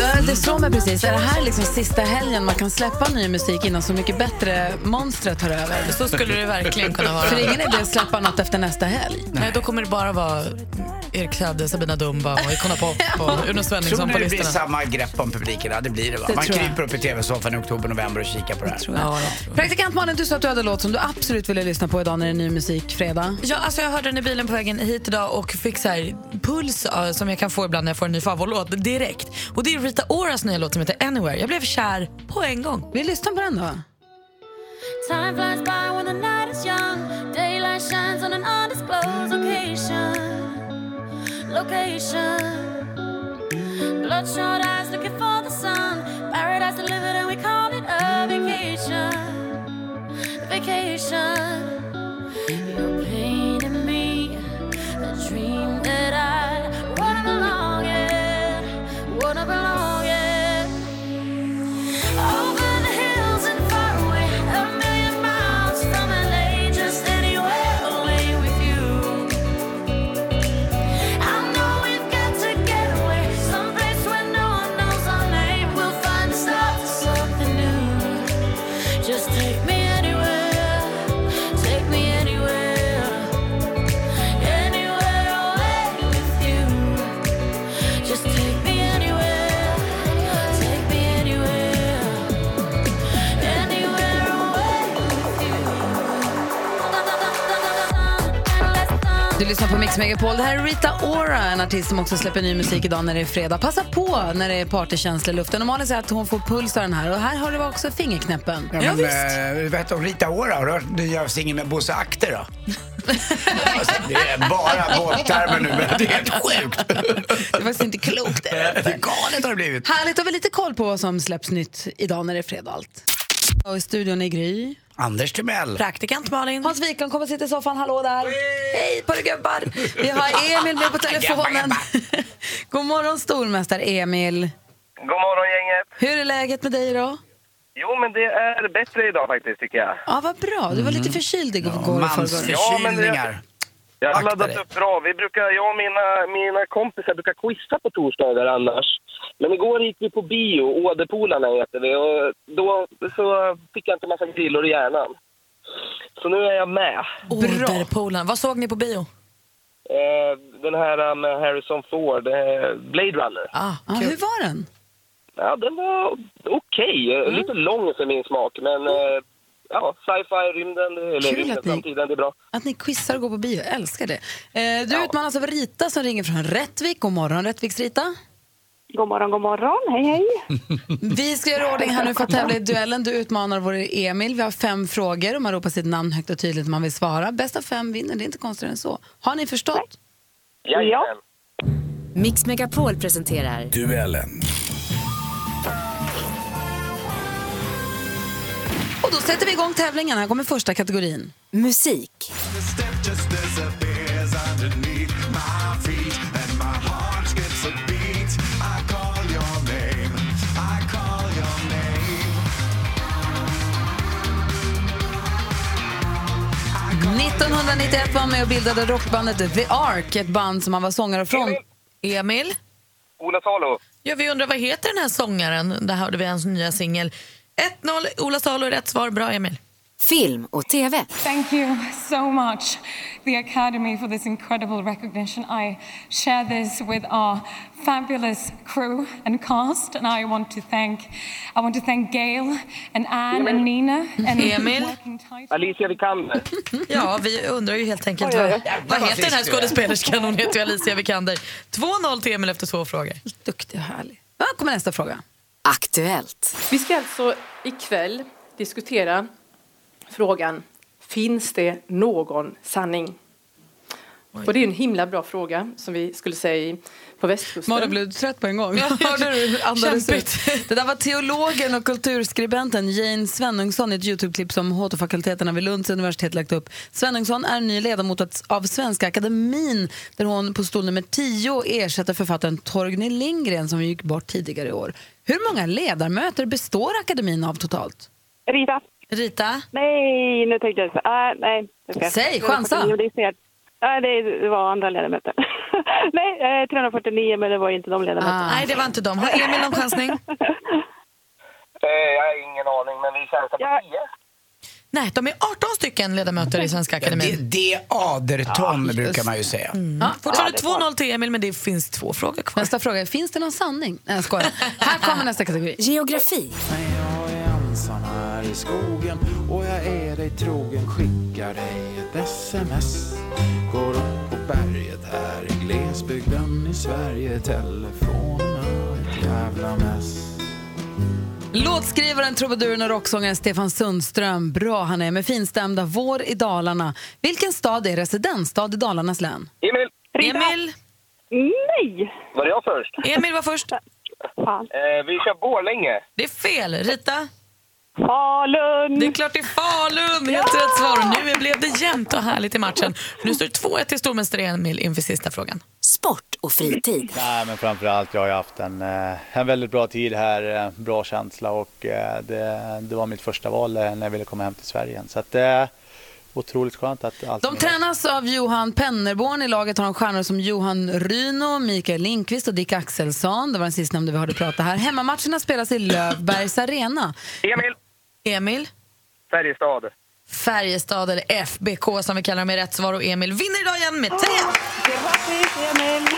Det- Det slår mig precis. Är det här liksom sista helgen man kan släppa ny musik innan Så mycket bättre monstret tar över? Så skulle det verkligen kunna vara. För ingen idé att släppa något efter nästa helg. Nej, då kommer det bara vara Erik Saade, Sabina Dumba och Icona Pop och Uno Tror Svenningsson ni på det blir listorna. samma grepp om publiken? Ja, det blir det va? Det Man tror jag. kryper upp i tv-soffan i oktober, november och kikar på det här. Tror jag. Praktikant Malin, du sa att du hade en låt som du absolut ville lyssna på idag när det är ny musik fredag. Ja, alltså jag hörde den i bilen på vägen hit idag och fick så här puls som jag kan få ibland när jag får en ny favoritlåt direkt. Och det är Rita Oras nya låt som heter Anywhere. Jag blev kär på en gång. Vi lyssnar på den då. Time flies by when the night is young. Daylight shines on an undisclosed location. Location. Bloodshot eyes looking for the sun. Paradise delivered, and we call it a vacation. Vacation. You're painting me a dream that I lyssnar på Mix Megapol. Det här är Rita Ora, en artist som också släpper ny musik idag när det är fredag. Passa på när det är partykänsla i luften. Och Malin säger att hon får puls av den här. Och här har du också fingerknäppen. Ja, men, eh, vet du, om Rita Ora, har du hört nya singeln med Bosse Akter då? *laughs* alltså, det är bara våldtermer nu, men det är helt *laughs* sjukt. Det är faktiskt inte klokt. Det är galet har det blivit. Härligt, har vi lite koll på vad som släpps nytt idag när det är fredag allt. Och i studion är Gry. Anders Timell. Praktikant Malin. Hans Wiklund kommer sitta i soffan. Hallå där. Hej på er gubbar. Vi har *laughs* Emil med på telefonen. *laughs* God morgon stormästare Emil. God morgon gänget. Hur är läget med dig idag? Jo, men det är bättre idag faktiskt tycker jag. Ja, vad bra. Du var lite förkyld igår. Ja, det, jag har laddat upp bra. Vi brukar, jag och mina, mina kompisar brukar quizza på torsdagar annars. Men igår gick vi på bio, Åderpolarna heter det. Och då så fick jag inte massa grillor i hjärnan. Så nu är jag med. Åderpolen. Vad såg ni på bio? Eh, den här med Harrison Ford, eh, Blade Runner. Ah, Ja, hur var den? Ja, den var okej. Eh, Lite lång för min smak, men eh, ja, sci-fi, rymden, eller Kul rymden, att ni- framtiden, det är bra. Att ni quizar och går på bio. Jag älskar det. Eh, du utmanas av Rita som ringer från Rättvik. God morgon Rättviks-Rita. God morgon, god morgon. Hej, hej. *laughs* Vi ska göra ordning här nu för att tävla i duellen. Du utmanar vår Emil. Vi har fem frågor och man ropar sitt namn högt och tydligt när man vill svara. Bästa fem vinner, det är inte konstigare än så. Har ni förstått? Ja. Mix Megapol presenterar Duellen. Och då sätter vi igång tävlingen. Här kommer första kategorin. musik. 1991 var han med och bildade rockbandet The Ark, ett band som han var sångare från. Emil? Ola Salo. Ja, vi undrar vad heter den här sångaren? Där hörde vi hans nya singel. 1-0, Ola Salo är rätt svar. Bra, Emil. Film och TV. Thank you so much, the Academy, for this incredible recognition. I share this with our fabulous crew and cast, and I want to thank, I want to thank Gail and Anne and Nina and *laughs* Emil? Alicia Vikander. *laughs* Ja, vi undrar ju helt enkelt vad, vad heter den här skådespelerskan? Hon heter ju Alicia Vikander. 2-0 till Emil efter två frågor. Duktig och härlig. Ja, kommer nästa fråga. Aktuellt. Vi ska alltså ikväll diskutera frågan Finns det någon sanning? Och det är en himla bra fråga som vi skulle säga i- på västkusten. Malin blev trött på en gång. *laughs* Det där var teologen och kulturskribenten Jane Svenungsson i ett Youtube-klipp som HT-fakulteterna vid Lunds universitet lagt upp. Svenungsson är ny ledamot att- av Svenska Akademin där hon på stol nummer 10 ersätter författaren Torgny Lindgren som gick bort tidigare i år. Hur många ledamöter består akademin av totalt? Rita. Rita? Nej, nu tänkte jag så. Ah, nej. det är fel. Säg, chansa. 349, det är fel. Nej, det, var andra ledamöter. *laughs* nej, eh, 349, men det var inte de ledamöterna. Nej, det var inte dem. Har Emil någon chansning? *laughs* Eh, jag har ingen aning, men vi chansar på 10. Nej, de är 18 stycken ledamöter i Svenska Det, Akademin. det är aderton brukar man ju säga. Mm. Fortfarande 2-0 till Emil, men det finns två frågor kvar. Nästa fråga är, finns det någon sanning? Nej, jag skojar. Här kommer nästa kategori. Geografi. I skogen och jag är dig trogen skickar dig ett sms Går upp på berget här i glesbygden i Sverige Telefonerna ett jävla mess Låtskrivaren, trubaduren och rocksångaren Stefan Sundström. Bra han är med finstämda Vår i Dalarna. Vilken stad är residensstad i Dalarnas län? Emil! Emil! Nej! Var det jag först? Emil var först. Fan. Eh, vi kör Borlänge. Det är fel. Rita? Falun! Det är klart det är Falun! Helt rätt svar. Nu blev det jämnt och härligt i matchen. Nu står det 2-1 till stormästare Emil inför sista frågan. Sport och fritid. Nej, men framförallt, jag har haft en, eh, en väldigt bra tid här, eh, bra känsla och eh, det, det var mitt första val när jag ville komma hem till Sverige igen. Så att det är otroligt skönt att allt De tränas av Johan Pennerborn. I laget har de stjärnor som Johan Ryno, Mikael Lindqvist och Dick Axelsson. Det var den sistnämnde vi hörde prata här. Hemmamatcherna spelas i Lövbergs arena. Emil! Emil? Färjestad. Färjestad eller FBK som vi kallar dem i rätt svar och Emil vinner idag igen med 3 Grattis, Emil!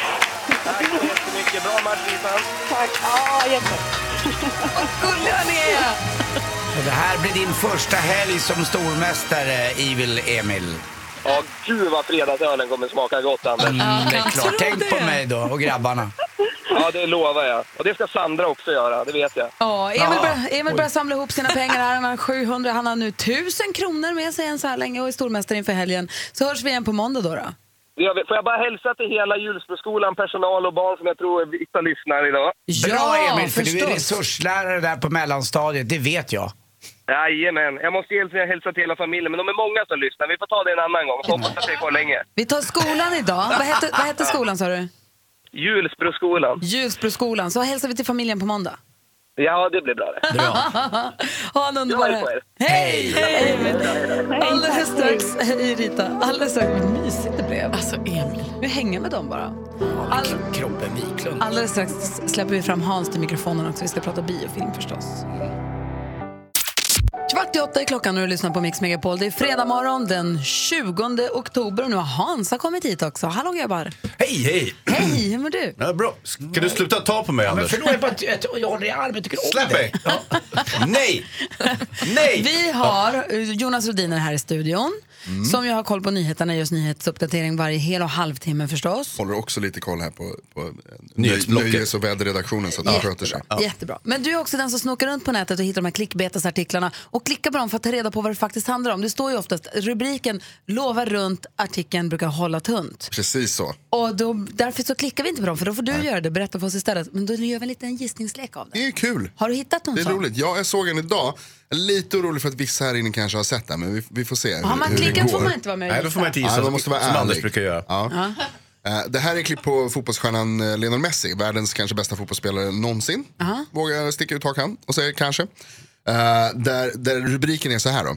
Tack så jättemycket. Bra match, Lisa. Tack. Ja, jätte. *laughs* Gulliga ni är! Och det här blir din första helg som stormästare, Evil Emil. Ja, gud vad fredagsölen kommer smaka gott, Anders. Mm, det är klart. Tänk på mig då och grabbarna. Ja, det lovar jag. Och det ska Sandra också göra, det vet jag. Ja, Emil, Ja. börjar, Emil börjar samla ihop sina pengar här. Han har 700, han har nu 1000 kronor med sig än så här länge och är stormästare inför helgen. Så hörs vi igen på måndag då. då. Jag vet- Får jag bara hälsa till hela Hjulsbroskolan, personal och barn som jag tror Viktor lyssnar idag. Bra Emil, för du är resurslärare där på mellanstadiet, det vet jag. Jajamän. Jag måste egentligen hälsa till hela familjen, men de är många som lyssnar. Vi får ta det en annan gång. Hoppas att det är kvar länge. Vi tar skolan idag. Vad hette, vad hette skolan sa du? Hjulsbroskolan. Hjulsbroskolan. Så hälsar vi till familjen på måndag. Ja, det blir bra det. *laughs* ha en underbar er. Hej! Hej! Alldeles strax, hej Rita, alldeles strax, vad mysigt det blev. Alltså Emil. Vi hänger med dem bara. All, Kroppen Wiklund. alldeles strax släpper vi fram Hans till mikrofonen också. Vi ska prata biofilm förstås. Kvart i åtta är klockan och du lyssnar på Mix Megapol. Det är fredag morgon den 20 oktober och nu har Hansa kommit hit också. Hallå grabbar! Hej, hej! Hej, hur mår du? Ja, bra. Ska du sluta ta på mig, Men Anders? förlåt, jag, bara, jag, jag håller i armen, jag tycker om Släpp dig. mig! Nej! Nej! Vi har eh, Jonas Rodiner här i studion Mm. som ju har koll på nyheterna, just nyhetsuppdatering varje hel och halvtimme förstås. Håller också lite koll här på, på eh, Nyhetsblocket. nöjes och väderredaktionen så att de sköter sig. Jättebra. Men du är också den som snokar runt på nätet och hittar de här klickbetesartiklarna och klickar på dem för att ta reda på vad det faktiskt handlar om. Det står ju oftast, rubriken lovar runt, artikeln brukar hålla tunt. Precis så. Och då, därför så klickar vi inte på dem för då får du göra det, berätta för oss istället. Men då gör vi en liten gissningslek av det. Det är kul. Har du hittat någon Det är sån? roligt. Ja, jag såg en idag. Lite orolig för att vissa här inne kanske har sett den, men vi, vi får se Har man hur det går. får man inte vara med och Nej, då får man inte gissa, Ja, man måste vara som ärlig. Anders brukar göra. Ja. Eh, Det här är klipp på fotbollsstjärnan eh, Lionel Messi, världens kanske bästa fotbollsspelare någonsin. Vågar jag sticka ut hakan och säga kanske. Eh, där, där rubriken är så här då.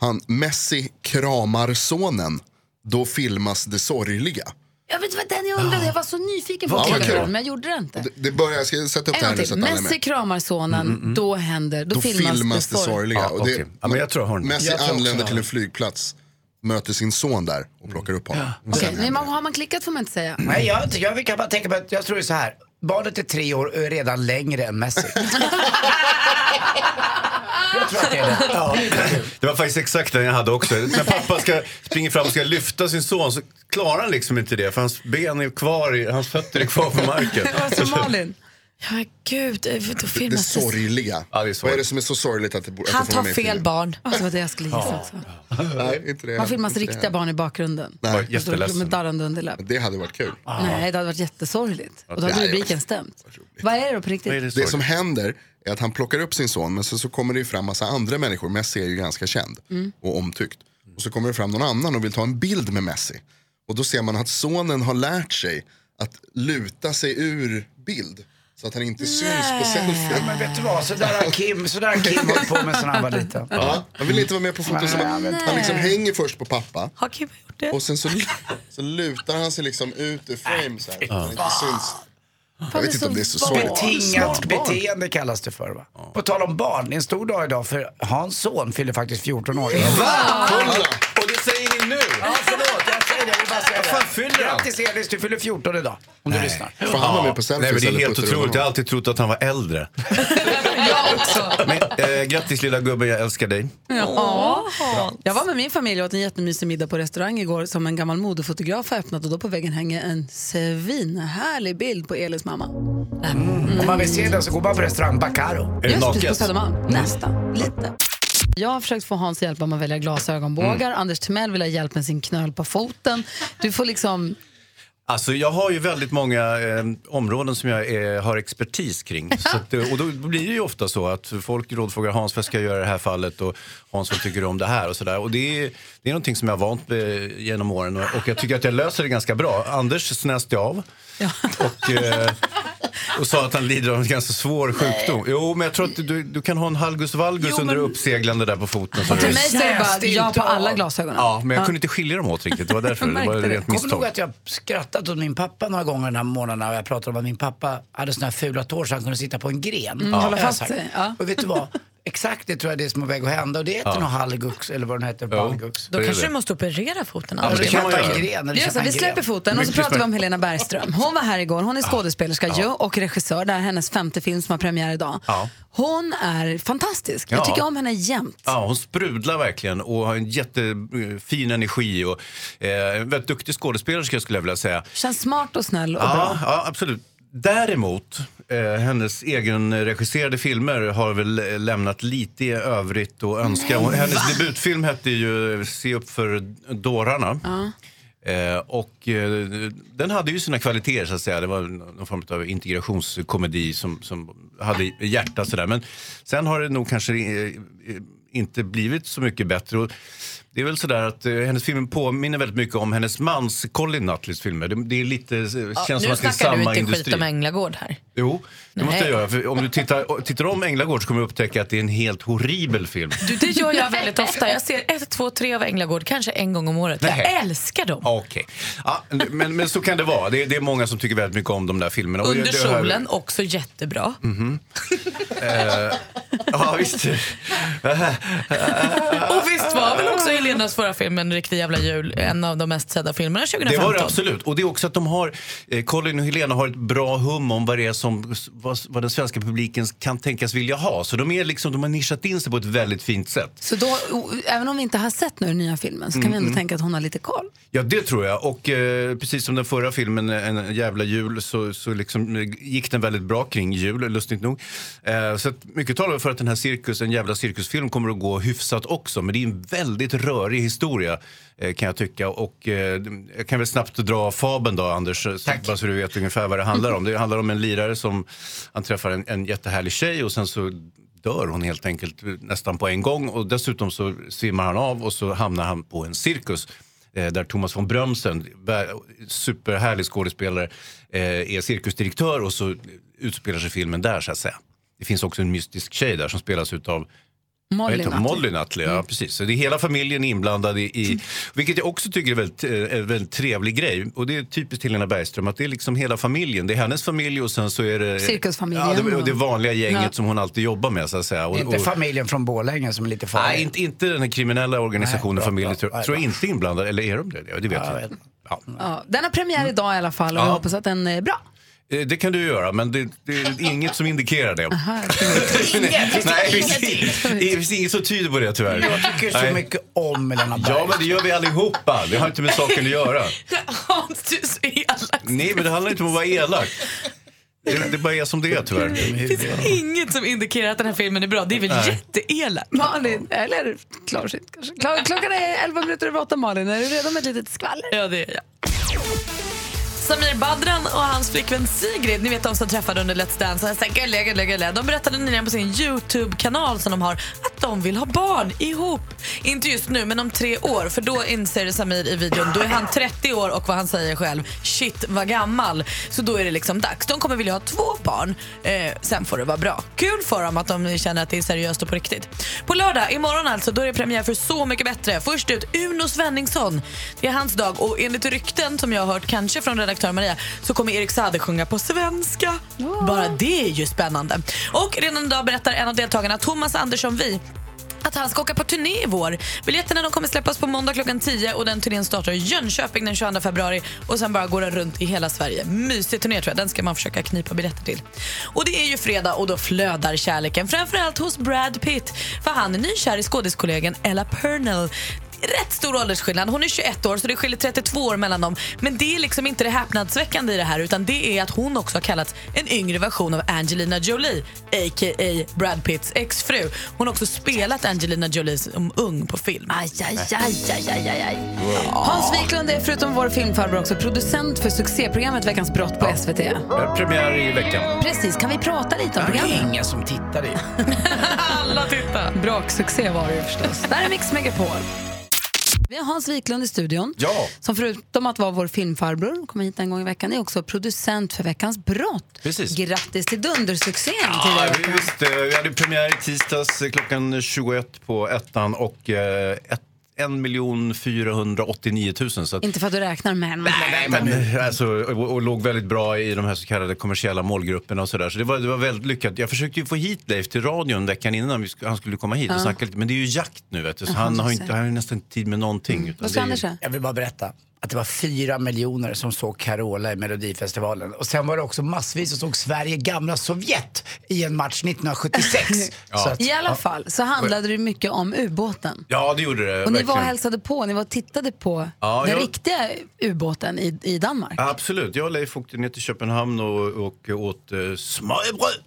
Han, Messi kramar sonen, då filmas det sorgliga. Jag vet vad den jag undrade, jag var så nyfiken på Ja, på den men jag gjorde det inte. Det, det börjar, jag ska sätta upp det En här gång nu så att alla är Messi med. kramar sonen, då händer, då, Då filmas, det sorgliga. Ja, och det, okej. Ja, men jag tror jag har den. Messi Jag anländer till en flygplats, möter sin son där och plockar upp honom. Okej, men man- har man klickat får man inte säga. Nej, jag, jag kan bara tänka på att jag tror det är så här. Barnet är tre år och är redan längre än Messi. *laughs* jag tror att det är det. Ja. Det var faktiskt exakt den jag hade också. När pappa ska springa fram och ska lyfta sin son så klarar han liksom inte det för hans ben är kvar, hans fötter är kvar på marken. Vad sa Malin? Ja, gud. eh, Då Det, det sorgliga. Ja, det är Vad är det som är så sorgligt att det, att Han det tar fel barn. Det var det jag skulle gissa också. *laughs* Nej, inte det. Man filmas Inte det. riktiga barn i bakgrunden. Nej. Med darrande underläpp. Det hade varit kul. Nej, det hade varit jättesorgligt. Och då hade rubriken stämt. Vad är det då på riktigt? Det som händer är att han plockar upp sin son men sen så kommer det ju fram massa andra människor. Messi är ju ganska känd Mm. och omtyckt. Och så kommer det fram någon annan och vill ta en bild med Messi. Och då ser man att sonen har lärt sig att luta sig ur bild. Så att han inte syns på selfien. Men vet du vad, så där har Kim, så där har Kim hållit på med sen han var liten. Ja, han vill inte vara med på foton. Så han, han liksom hänger först på pappa. Har Kim gjort det? Och sen så, så lutar han sig liksom ut ur frame så här. Så han inte syns. Jag vet inte om det är så sorgligt. Betingat beteende kallas det för va? På tal om barn, det är en stor dag idag för Hans son fyller faktiskt 14 år. Va? Och det säger ni nu? Ja, förlåt, säger det. Jag vill bara säga Vad det. fan fyller han? Grattis Elis, du fyller 14 idag. Om du lyssnar. Får han vara med på selfies Nej, men det är eller helt du otroligt. honom? Jag har alltid trott att han var äldre. *laughs* Men, eh, grattis lilla gubben, jag älskar dig. Ja. Jag var med min familj och åt en jättemysig middag på restaurang igår som en gammal modefotograf har öppnat och då på väggen hänger en svinhärlig bild på Elis mamma. Om man vill se den så går man på restaurang Bacaro. Är det Just precis på? Södermalm. Nästan, lite. Jag har försökt få Hans hjälp med att välja glasögonbågar. Anders Timell vill ha hjälp med sin knöl på foten. Du får liksom... Alltså jag har ju väldigt många eh, områden som jag eh, har expertis kring. Att, eh, och då blir det ju ofta så att folk rådfrågar Hans vad ska jag göra i det här fallet och Hans vad tycker du om det här och sådär. Och det är, det är någonting som jag har vant med genom åren och, och jag tycker att jag löser det ganska bra. Anders snäste jag av och, eh, och sa att han lider av en ganska svår sjukdom. Jo, men jag tror att du, du kan ha en halgus valgus under uppseglande där på foten. så Och till mig säger det bara ja på alla glasögonen. Ja, men jag kunde inte skilja dem åt riktigt. Det var därför. *laughs* Det var ett rent Kommer du ihåg misstag. att jag skrattat åt min pappa några gånger den här månaden och jag pratade om att min pappa hade såna här fula tår så han kunde sitta på en gren. Mm, Ja. Jag fast ja. Och vet du vad? Exakt det tror jag det är som är väg att hända och det heter Ja. nog halgux eller vad den heter, balgux. Då kanske du måste operera foten. Ja, det kan man göra. En gren, eller Det så, vi släpper foten och så pratar vi om. Helena Bergström. Hon var här igår, hon är skådespelerska ju och regissör. Det här är hennes femte film som har premiär idag. Ja. Hon är fantastisk. Jag Ja. tycker om henne jämt. Ja, hon sprudlar verkligen och har en jättefin energi och eh, en väldigt duktig skådespelerska skulle jag vilja säga. Känns smart och snäll och Ja, bra. ja, absolut. Däremot, eh, hennes egenregisserade filmer har väl lämnat lite i övrigt att önska. Hon- Hennes debutfilm hette ju Se upp för dårarna. Eh, och eh, den hade ju sina kvaliteter så att säga. Det var någon form av integrationskomedi som, som hade hjärta sådär. Men sen har det nog kanske eh, inte blivit så mycket bättre. Och det är väl sådär att eh, hennes filmer påminner väldigt mycket om hennes mans Colin Nutleys filmer. Det, det är lite, eh, Ja, känns som nu att det är snackar du samma inte industri. skit om Änglagård här. Jo, det måste jag göra. För om du tittar, tittar om Änglagård så kommer du upptäcka att det är en helt horribel film. Du, det gör jag *laughs* väldigt ofta. Jag ser ett, två, tre av Änglagård kanske en gång om året. Nej. Jag älskar dem. Okej. Ja, men, men så kan det vara. Det är, det är många som tycker väldigt mycket om de där filmerna. Och Under det- det har- solen, också jättebra. Mhm. Eh, ja, visst. *laughs* Och visst var väl också Helenas förra film, En riktig jävla jul, en av de mest sedda filmerna 2015? Det var det absolut. Och det är också att de har, eh, Colin och Helena har ett bra hum om vad det är som, vad, vad den svenska publiken kan tänkas vilja ha. Så de, är liksom, de har nischat in sig på ett väldigt fint sätt. Så då, även om vi inte har sett nu den nya filmen så kan vi ändå Mm. tänka att hon har lite koll. Ja, det tror jag. Och eh, precis som den förra filmen, En jävla jul, så, så liksom, eh, gick den väldigt bra kring jul, lustigt nog. Eh, så att mycket talar för att den här cirkus, En jävla cirkusfilm kommer att gå hyfsat också. Men det är en väldigt rörig historia, eh, kan jag tycka. Och eh, jag kan väl snabbt dra fabeln då, Anders, så, bara så du vet ungefär vad det handlar om. Det handlar om en lirare som han träffar en, en jättehärlig tjej och sen så dör hon helt enkelt nästan på en gång. Och dessutom så svimmar han av och så hamnar han på en cirkus eh, där Thomas von Brömsen, superhärlig skådespelare, eh, är cirkusdirektör och så utspelar sig filmen där så att säga. Det finns också en mystisk tjej där som spelas utav Molly heter? Nutley. Molly Nutley, ja precis. Så det är hela familjen inblandad i, i vilket jag också tycker är väldigt, eh, en väldigt trevlig grej. Och det är typiskt Helena Bergström att det är liksom hela familjen. Det är hennes familj och sen så är det Cirkusfamiljen Ja, det, och det vanliga gänget Ja. som hon alltid jobbar med så att säga. Och, Inte och, familjen från Borlänge som är lite farlig. Nej, inte, inte den här kriminella organisationen, Nej, familjen. bra. Tror, Nej, tror jag inte är inblandad, eller är de det? Ja, det vet jag inte. Ja. Ja, den har premiär idag i alla fall och Ja. hoppas att den är bra. Eh, Det kan du göra, men det, det är inget som indikerar det. Aha, *laughs* Nej, det finns inget- det finns inget som tyder på det tyvärr. Jag tycker så Nej. mycket om Helena Ja, men det gör vi allihopa. Det har inte med saken att göra. Hans, du är så elak. Nej, men det handlar inte om att vara elak. Det, det bara är som det är tyvärr. Det finns inget som indikerar att den här filmen är bra. Det är väl Nej. jätteelakt? Malin, eller klarsynt kanske. Klockan är 11 minuter över 8 Malin. Är du redo med ett litet skvaller? Ja, det är jag. Samir Badran och hans flickvän Sigrid, ni vet de som träffade under Let's Dance, och här gulliga, gulliga, gulliga. de berättade nyligen på sin Youtube-kanal som de har att de vill ha barn ihop. Inte just nu, men om tre år. För då inser Samir i videon, då är han 30 år och vad han säger själv, shit vad gammal. Så då är det liksom dags. De kommer vilja ha två barn, eh, sen får det vara bra. Kul för dem att de känner att det är seriöst och på riktigt. På lördag, imorgon alltså, då är det premiär för Så mycket bättre. Först ut Uno Svenningsson. Det är hans dag och enligt rykten som jag har hört, kanske från redaktör Maria, så kommer Erik Saade sjunga på svenska. Bara det är ju spännande. Och redan idag berättar en av deltagarna, Thomas Andersson Vi, att han ska åka på turné i vår. Biljetterna de kommer släppas på måndag klockan 10 och den turnén startar i Jönköping den 22 februari och sen bara går den runt i hela Sverige. Mysig turné tror jag. Den ska man försöka knipa biljetter till. Och det är ju fredag och då flödar kärleken framförallt hos Brad Pitt för han är nykär i skådiskollegan Ella Purnell. Rätt stor åldersskillnad. Hon är 21 år så det skiljer 32 år mellan dem. Men det är liksom inte det häpnadsväckande i det här utan det är att hon också har kallats en yngre version av Angelina Jolie, a.k.a. Brad Pitts exfru. Hon har också spelat Angelina Jolie som ung på film. Aj, aj, aj, aj, aj, aj. Hans Wiklund är förutom vår filmfarbror också producent för succéprogrammet Veckans brott på SVT. Eh, Premiär i veckan. Precis, kan vi prata lite om Det är programmet? ingen som tittar i. *laughs* Alla tittar. Braksuccé var det ju förstås. Där är Mix Megapol. Vi har Hans Wiklund i studion. Ja. Som förutom att vara vår filmfarbror, kommer hit en gång i veckan, är också producent för Veckans brott. Precis. Grattis till dundersuccén Ja, till eh, vi hade premiär i tisdags eh, klockan 21 på ettan och eh, ett, 1 489 000. Så att, Inte för att du räknar men. Nej, men, alltså, och, och låg väldigt bra i de här så kallade kommersiella målgrupperna och sådär. Så det var, det var väldigt lyckat. Jag försökte ju få hit Leif till radion veckan innan vi sk- han skulle komma hit och Ja. snacka lite. Men det är ju jakt nu vet du, så Jaha, han har, inte, han har ju nästan inte tid med någonting. utan det är ju- Jag vill bara berätta att det var fyra miljoner som såg Carola i Melodifestivalen. Och sen var det också massvis som såg Sverige gamla Sovjet i en match *laughs* 1976. Så att- I alla ja. fall så handlade det mycket om ubåten. Ja, det gjorde det. Och ni var och verkligen. hälsade på, ni var och tittade på Ja, den jag- riktiga ubåten i, i Danmark. Absolut. Jag och Leif åkte ner till Köpenhamn och, och åt eh, smörrebröd.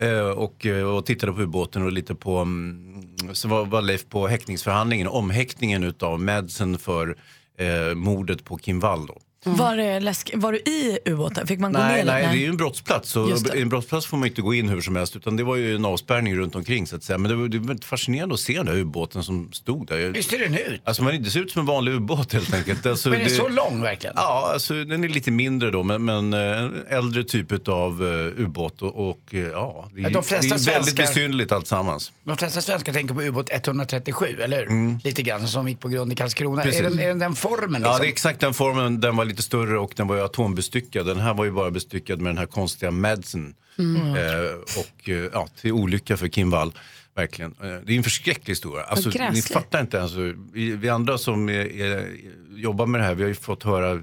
Eh, och, eh, och tittade på ubåten och lite på, mm, så var, var Leif på häktningsförhandlingen, omhäktningen utav Madsen för eh, mordet på Kim Wall. Då. Var, det läsk... var du i ubåten? Fick man gå Nej, ner? nej, det är ju en brottsplats. Och det. En brottsplats får man inte gå in hur som helst. Utan det var ju en avspärrning runt omkring så att säga. Men det var, det var väldigt fascinerande att se den där ubåten som stod där. Hur ser den ut? Alltså man, det ser ut som en vanlig ubåt helt enkelt. Alltså, Men är den så lång verkligen? Ja, alltså, den är lite mindre då, men, men eh, en äldre typ av uh, ubåt. Och, och eh, ja, det, är- de flesta det är väldigt svenskar- besynnerligt alltsammans. De flesta svenskar tänker på ubåt 137, eller hur? Mm. Lite grann som gick på grund i Karlskrona. Precis. Är den, är den den formen Ja, liksom? det är exakt den formen. Den var lite större och den var ju atombestyckad. Den här var ju bara bestyckad med den här konstiga Madsen. Mm. Eh, och eh, ja, till olycka för Kim Wall. Verkligen. Eh, Det är en förskräcklig historia. Alltså, ni fattar inte. Alltså, vi, vi andra som är, är, jobbar med det här, vi har ju fått höra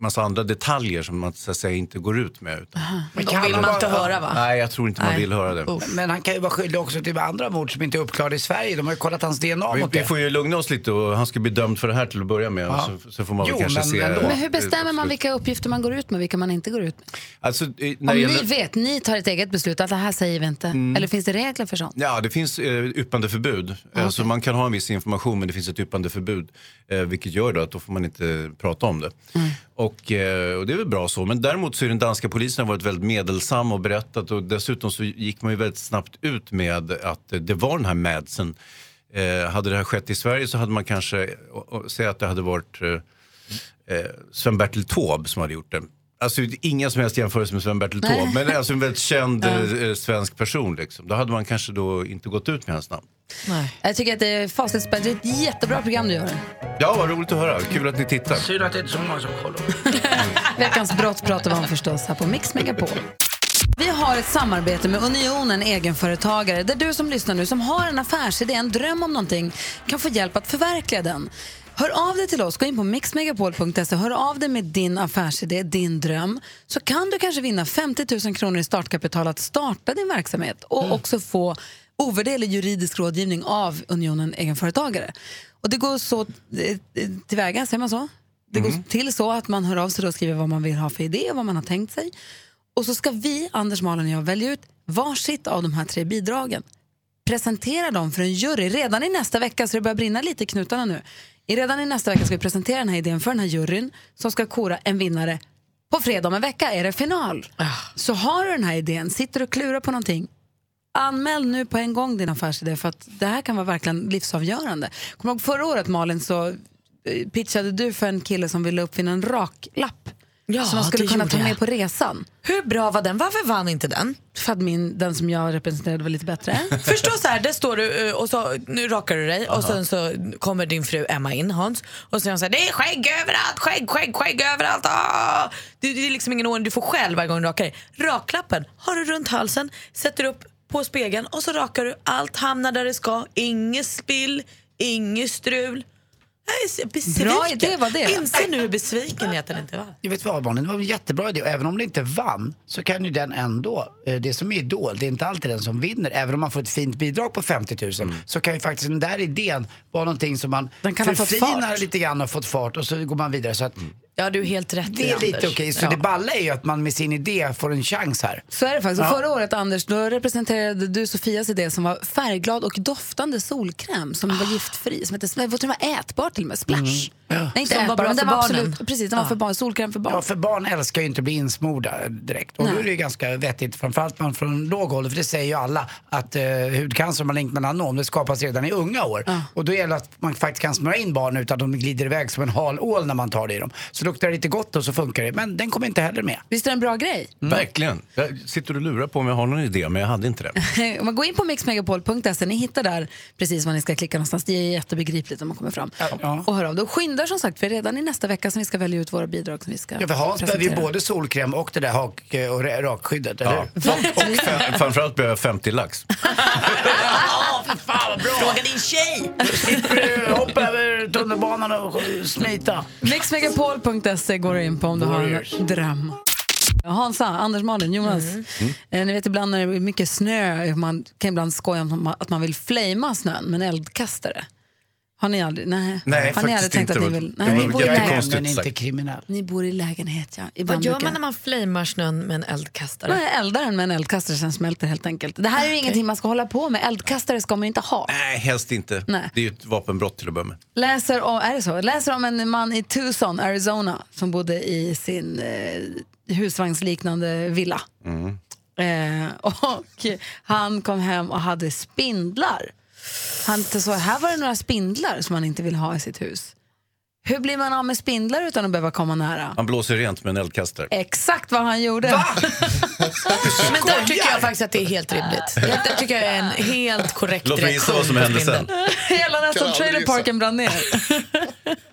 massa andra detaljer som man så att säga inte går ut med. Utan, Men De vill man inte höra va? Nej, jag tror inte man Nej. vill höra det. Men han kan ju vara skyldig också till andra mord som inte är uppklarade i Sverige. De har ju kollat hans DNA Vi, mot vi det. får ju lugna oss lite och han ska bli dömd för det här till att börja med. Ja. Så, så får man väl Jo, kanske men se. ändå. Men hur bestämmer man vilka uppgifter man går ut med vilka man inte går ut med? Alltså, eh, när Om det ni gäller- vet, ni tar ett eget beslut att det här säger vi inte. Mm. Eller finns det regler för sånt? Ja, det finns eh, yppandeförbud. Alltså, man kan ha en viss information men det finns ett yppandeförbud. Eh, vilket gör då att då får man inte prata om det. Och, eh, och det är väl bra så. Men däremot så är den danska polisen varit väldigt medelsam och berättat och dessutom så gick man ju väldigt snabbt ut med att det var den här Madsen. Eh, hade det här skett i Sverige så hade man kanske, säga att det hade varit eh, eh, Sven-Bertil Taube som hade gjort det. Alltså inga som helst jämförelse med Sven-Bertil Nej. Taube, men alltså en väldigt känd *laughs* Ja. eh, svensk person. Liksom. Då hade man kanske då inte gått ut med hans namn. Jag tycker att det är fasligt spännande. Det är ett jättebra program du gör. Ja, vad roligt att höra. Kul att ni tittar. Synd att det inte är så många som kollar. *laughs* Veckans brott pratar vi om förstås här på Mix Megapol. Vi har ett samarbete med Unionen egenföretagare där du som lyssnar nu som har en affärsidé, en dröm om någonting kan få hjälp att förverkliga den. Hör av dig till oss, gå in på mixmegapol.se, hör av dig med din affärsidé, din dröm, så kan du kanske vinna 50 000 kronor i startkapital att starta din verksamhet och också få ovärderlig juridisk rådgivning av Unionen egenföretagare. Och det går så eh, tillväga, säger man så? Det går till så att man hör av sig och skriver vad man vill ha för idé och vad man har tänkt sig. Och så ska vi, Anders, Malin och jag, välja ut varsitt av de här tre bidragen. Presentera dem för en jury redan i nästa vecka, så det börjar brinna lite i knutarna nu. Redan i nästa vecka ska vi presentera den här idén för den här juryn som ska kora en vinnare. På fredag om en vecka är det final. Så har du den här idén, sitter och klurar på någonting, Anmäl nu på en gång din affärsidé för att det här kan vara verkligen livsavgörande. Kommer du ihåg förra året Malin så eh, pitchade du för en kille som ville uppfinna en raklapp Ja, som man skulle kunna ta jag. med på resan. Hur bra var den? Varför vann inte den? För att min, den som jag representerade var lite bättre. *laughs* Förstå så här, där står du eh, och så, nu rakar du dig och sen så kommer din fru Emma in, Hans, och så säger så här, det är skägg överallt, skägg, skägg, skägg överallt. Ah! Det, det är liksom ingen ordning du får själv varje gång du rakar dig. Raklappen har du runt halsen, sätter upp på spegeln och så rakar du. Allt hamnar där det ska, inget spill, inget strul. Jag är så besviken. Bra idé var det. Inse nu hur besviken jag är att den inte var. Jag vet vad Malin, det var en jättebra idé och även om det inte vann så kan ju den ändå, eh, det som är Idol, det är inte alltid den som vinner. Även om man får ett fint bidrag på 50 000 så kan ju faktiskt den där idén vara någonting som man Den kan ha fått förfinar fart. lite grann och fått fart och så går man vidare. Så att Ja, du är helt rätt det är i, lite Anders. okej. Så Ja. det balla är ju att man med sin idé får en chans här. Så är det faktiskt. Och Ja. Förra året Anders, då representerade du Sofias idé som var färgglad och doftande solkräm som var giftfri. Som hette, jag tror den var ätbar till och med, Splash. Nej, inte Som var ätbar, bra men den för var barnen. absolut, precis, den var för barn, solkräm för barn. Ja, för barn älskar ju inte att bli insmorda direkt. Och då är det ju ganska vettigt, framförallt man från låg ålder, för det säger ju alla, att eh, hudcancer och malignt melanom, det skapas redan i unga år. Och då gäller det att man faktiskt kan smörja in barn utan att de glider iväg som en hal ål när man tar det i dem. Så luktar lite gott och så funkar det. Men den kommer inte heller med. Visst är det en bra grej? Verkligen. Jag sitter och lurar på om jag har någon idé, men jag hade inte det. Om man går in på mixmegapol.se, ni hittar där precis vad ni ska klicka någonstans. Det är jättebegripligt om man kommer fram. Och hör av det. Och skyndar som sagt, för redan i nästa vecka som vi ska välja ut våra bidrag som vi ska Ja, för Hans behöver ju både solkräm och det där hak och ra- rakskyddet, eller Ja. hur? Och fem- *laughs* framförallt behöver jag 50 lax. *laughs* Fråga din tjej! *laughs* Hoppa över tunnelbanan och smita. Mixmegapol.se går du in på om du har en dröm. Hansa, Anders, Malin, Jonas. Eh, ni vet ibland när det är mycket snö, man kan ibland skoja om att man vill flamea snön med en eldkastare. Har ni aldrig, nej. Nej, har ni aldrig tänkt att ni vill? Nej, ni bor i. Men inte kriminell. Ni bor i lägenhet, ja. Ibland Vad gör man när man flamar snön med en eldkastare? Man eldar den med en eldkastare sen smälter helt enkelt. Det här är ju ingenting man ska hålla på med. Eldkastare ska man ju inte ha. Nej, helst inte. Nej. Det är ju ett vapenbrott till att börja med. Läser om, är det så? Läser om en man i Tucson, Arizona som bodde i sin eh, husvagnsliknande villa. Eh, *laughs* och han kom hem och hade spindlar. Han så här var det några spindlar som han inte vill ha i sitt hus. Hur blir man av med spindlar utan att behöva komma nära? Han blåser rent med en eldkastare. Exakt vad han gjorde. *laughs* Men där tycker jag faktiskt att det är helt rimligt. Det tycker jag är en helt korrekt Låt mig gissa vad som hände sen. *laughs* Hela nästan trailerparken brann ner. *laughs*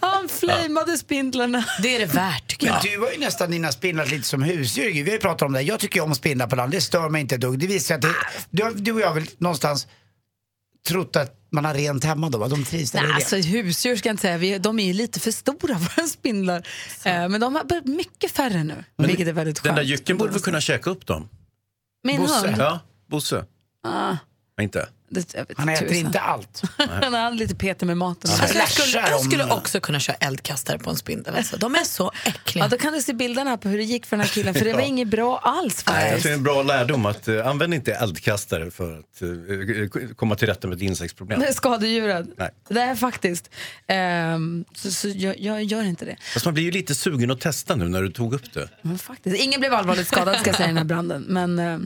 Han flamade spindlarna. Det är det värt tycker Men jag. du har ju nästan dina spindlar lite som husdjur. Vi har ju pratat om det. Jag tycker om spindlar på land. Det stör mig inte ett dugg. Det visar att det, du, du och jag väl någonstans trott att man har rent hemma då? De trivs där Nej, alltså, husdjur ska jag inte säga. Vi, de är ju lite för stora *laughs* våra spindlar. Eh, men de har blivit mycket färre nu, vilket är väldigt Den skönt. där jycken borde väl kunna käka upp dem? Min Bosse. hund? Ja, Bosse. Ah, Inte? Det, jag vet Han äter tusan. inte allt. *laughs* Han är lite petig med maten. Alltså, jag, skulle, jag skulle också kunna köra eldkastare på en spindel. Alltså. De är så äckliga. Ja, då kan du se bilderna här på hur det gick för den här killen, för det var inget bra alls Nej, jag faktiskt. tror det är en bra lärdom att uh, använd inte eldkastare för att eh, komma till rätta med ett insektsproblem. Det är skadedjuret. Nej. Det är faktiskt. Ehm, så så jag, jag gör inte det. Fast man blir ju lite sugen att testa nu när du tog upp det. Men faktiskt. Ingen blev allvarligt skadad ska jag säga i den här branden. Men, eh,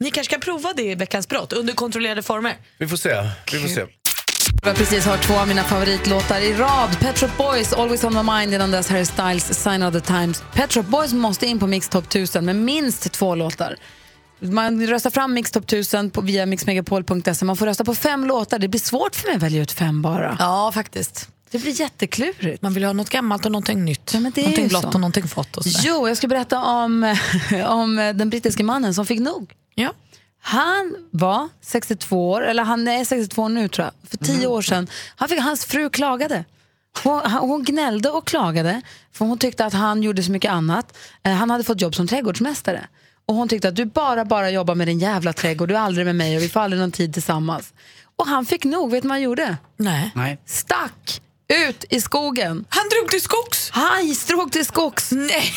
Ni kanske ska prova det i Veckans brott under kontrollerade former. Vi får se. Vi får se. Vi har precis hört två av mina favoritlåtar i rad. Pet Shop Boys, Always on my mind, innan dess Harry Styles, Sign of the Times. Pet Shop Boys måste in på Mix Top 1000 med minst två låtar. Man röstar fram Mix Top 1000 på, via mixmegapol.se. Man får rösta på fem låtar. Det blir svårt för mig att välja ut fem bara. Ja, faktiskt. Det blir jätteklurigt. Man vill ha något gammalt och någonting nytt. Ja, men det är någonting blått och någonting fått. Och sådär. Jo, jag ska berätta om, *laughs* om den brittiske mannen som fick nog. Ja. Han var 62 år, eller han är 62 nu tror jag, för tio år sedan. Han fick, hans fru klagade. Hon, hon gnällde och klagade för hon tyckte att han gjorde så mycket annat. Eh, Han hade fått jobb som trädgårdsmästare. Och hon tyckte att du bara, bara jobbar med din jävla trädgård, du är aldrig med mig och vi får aldrig någon tid tillsammans. Och han fick nog, vet du vad han gjorde? Nej. Nej. Stack Ut i skogen. Han drog till skogs? Han drog till skogs. Nej.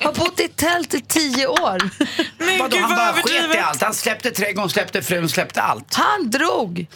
Har bott i tält i tio år. Men Vadå, gud han vad bara sket i allt. Han släppte trädgården, släppte frun, släppte allt. Han drog.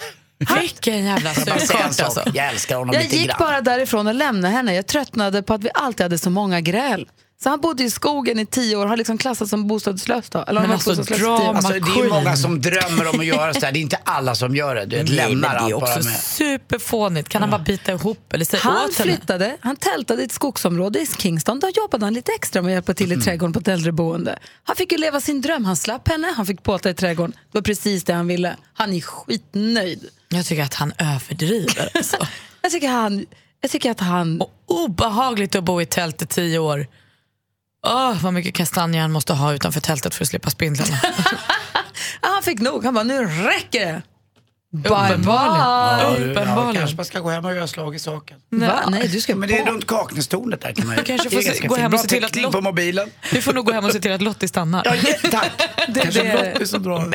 Vilken jävla sak, alltså. jag älskar honom Jag lite gick grann. bara därifrån och lämnade henne. Jag tröttnade på att vi alltid hade så många gräl. Så han bodde i skogen i tio år, har liksom klassats som bostadslös då. Eller Men alltså, drama Alltså, det är många som drömmer om att göra så här. Det är inte alla som gör det. Du vet, Nej, lämnar men det är också med. superfånigt. Kan han bara bita ihop eller säga Han åt henne? flyttade, han tältade i ett skogsområde i Kingston. Då jobbade han lite extra med att hjälpa till i trädgården på ett äldreboende. Han fick ju leva sin dröm. Han slapp henne, han fick påta i trädgården. Det var precis det han ville. Han är skitnöjd. Jag tycker att han överdriver. Alltså. *laughs* Jag tycker han... Jag tycker att han... Och obehagligt att bo i tält i tio år. Åh, vad mycket kastanjer han måste ha utanför tältet för att slippa spindlarna. *laughs* Ja, han fick nog. Han bara, nu räcker det. Uppenbarligen. Ja, kanske man ska gå hem och göra slag i saken. Va? Nej, du ska Men det är runt Kaknästornet där kan man ju. Du kanske får se- gå hem och se till att täckning Lot- på mobilen. Du får nog gå hem och se till att Lottie stannar. Ja, tack. *laughs* Det, Kanske det, Lottie som drar.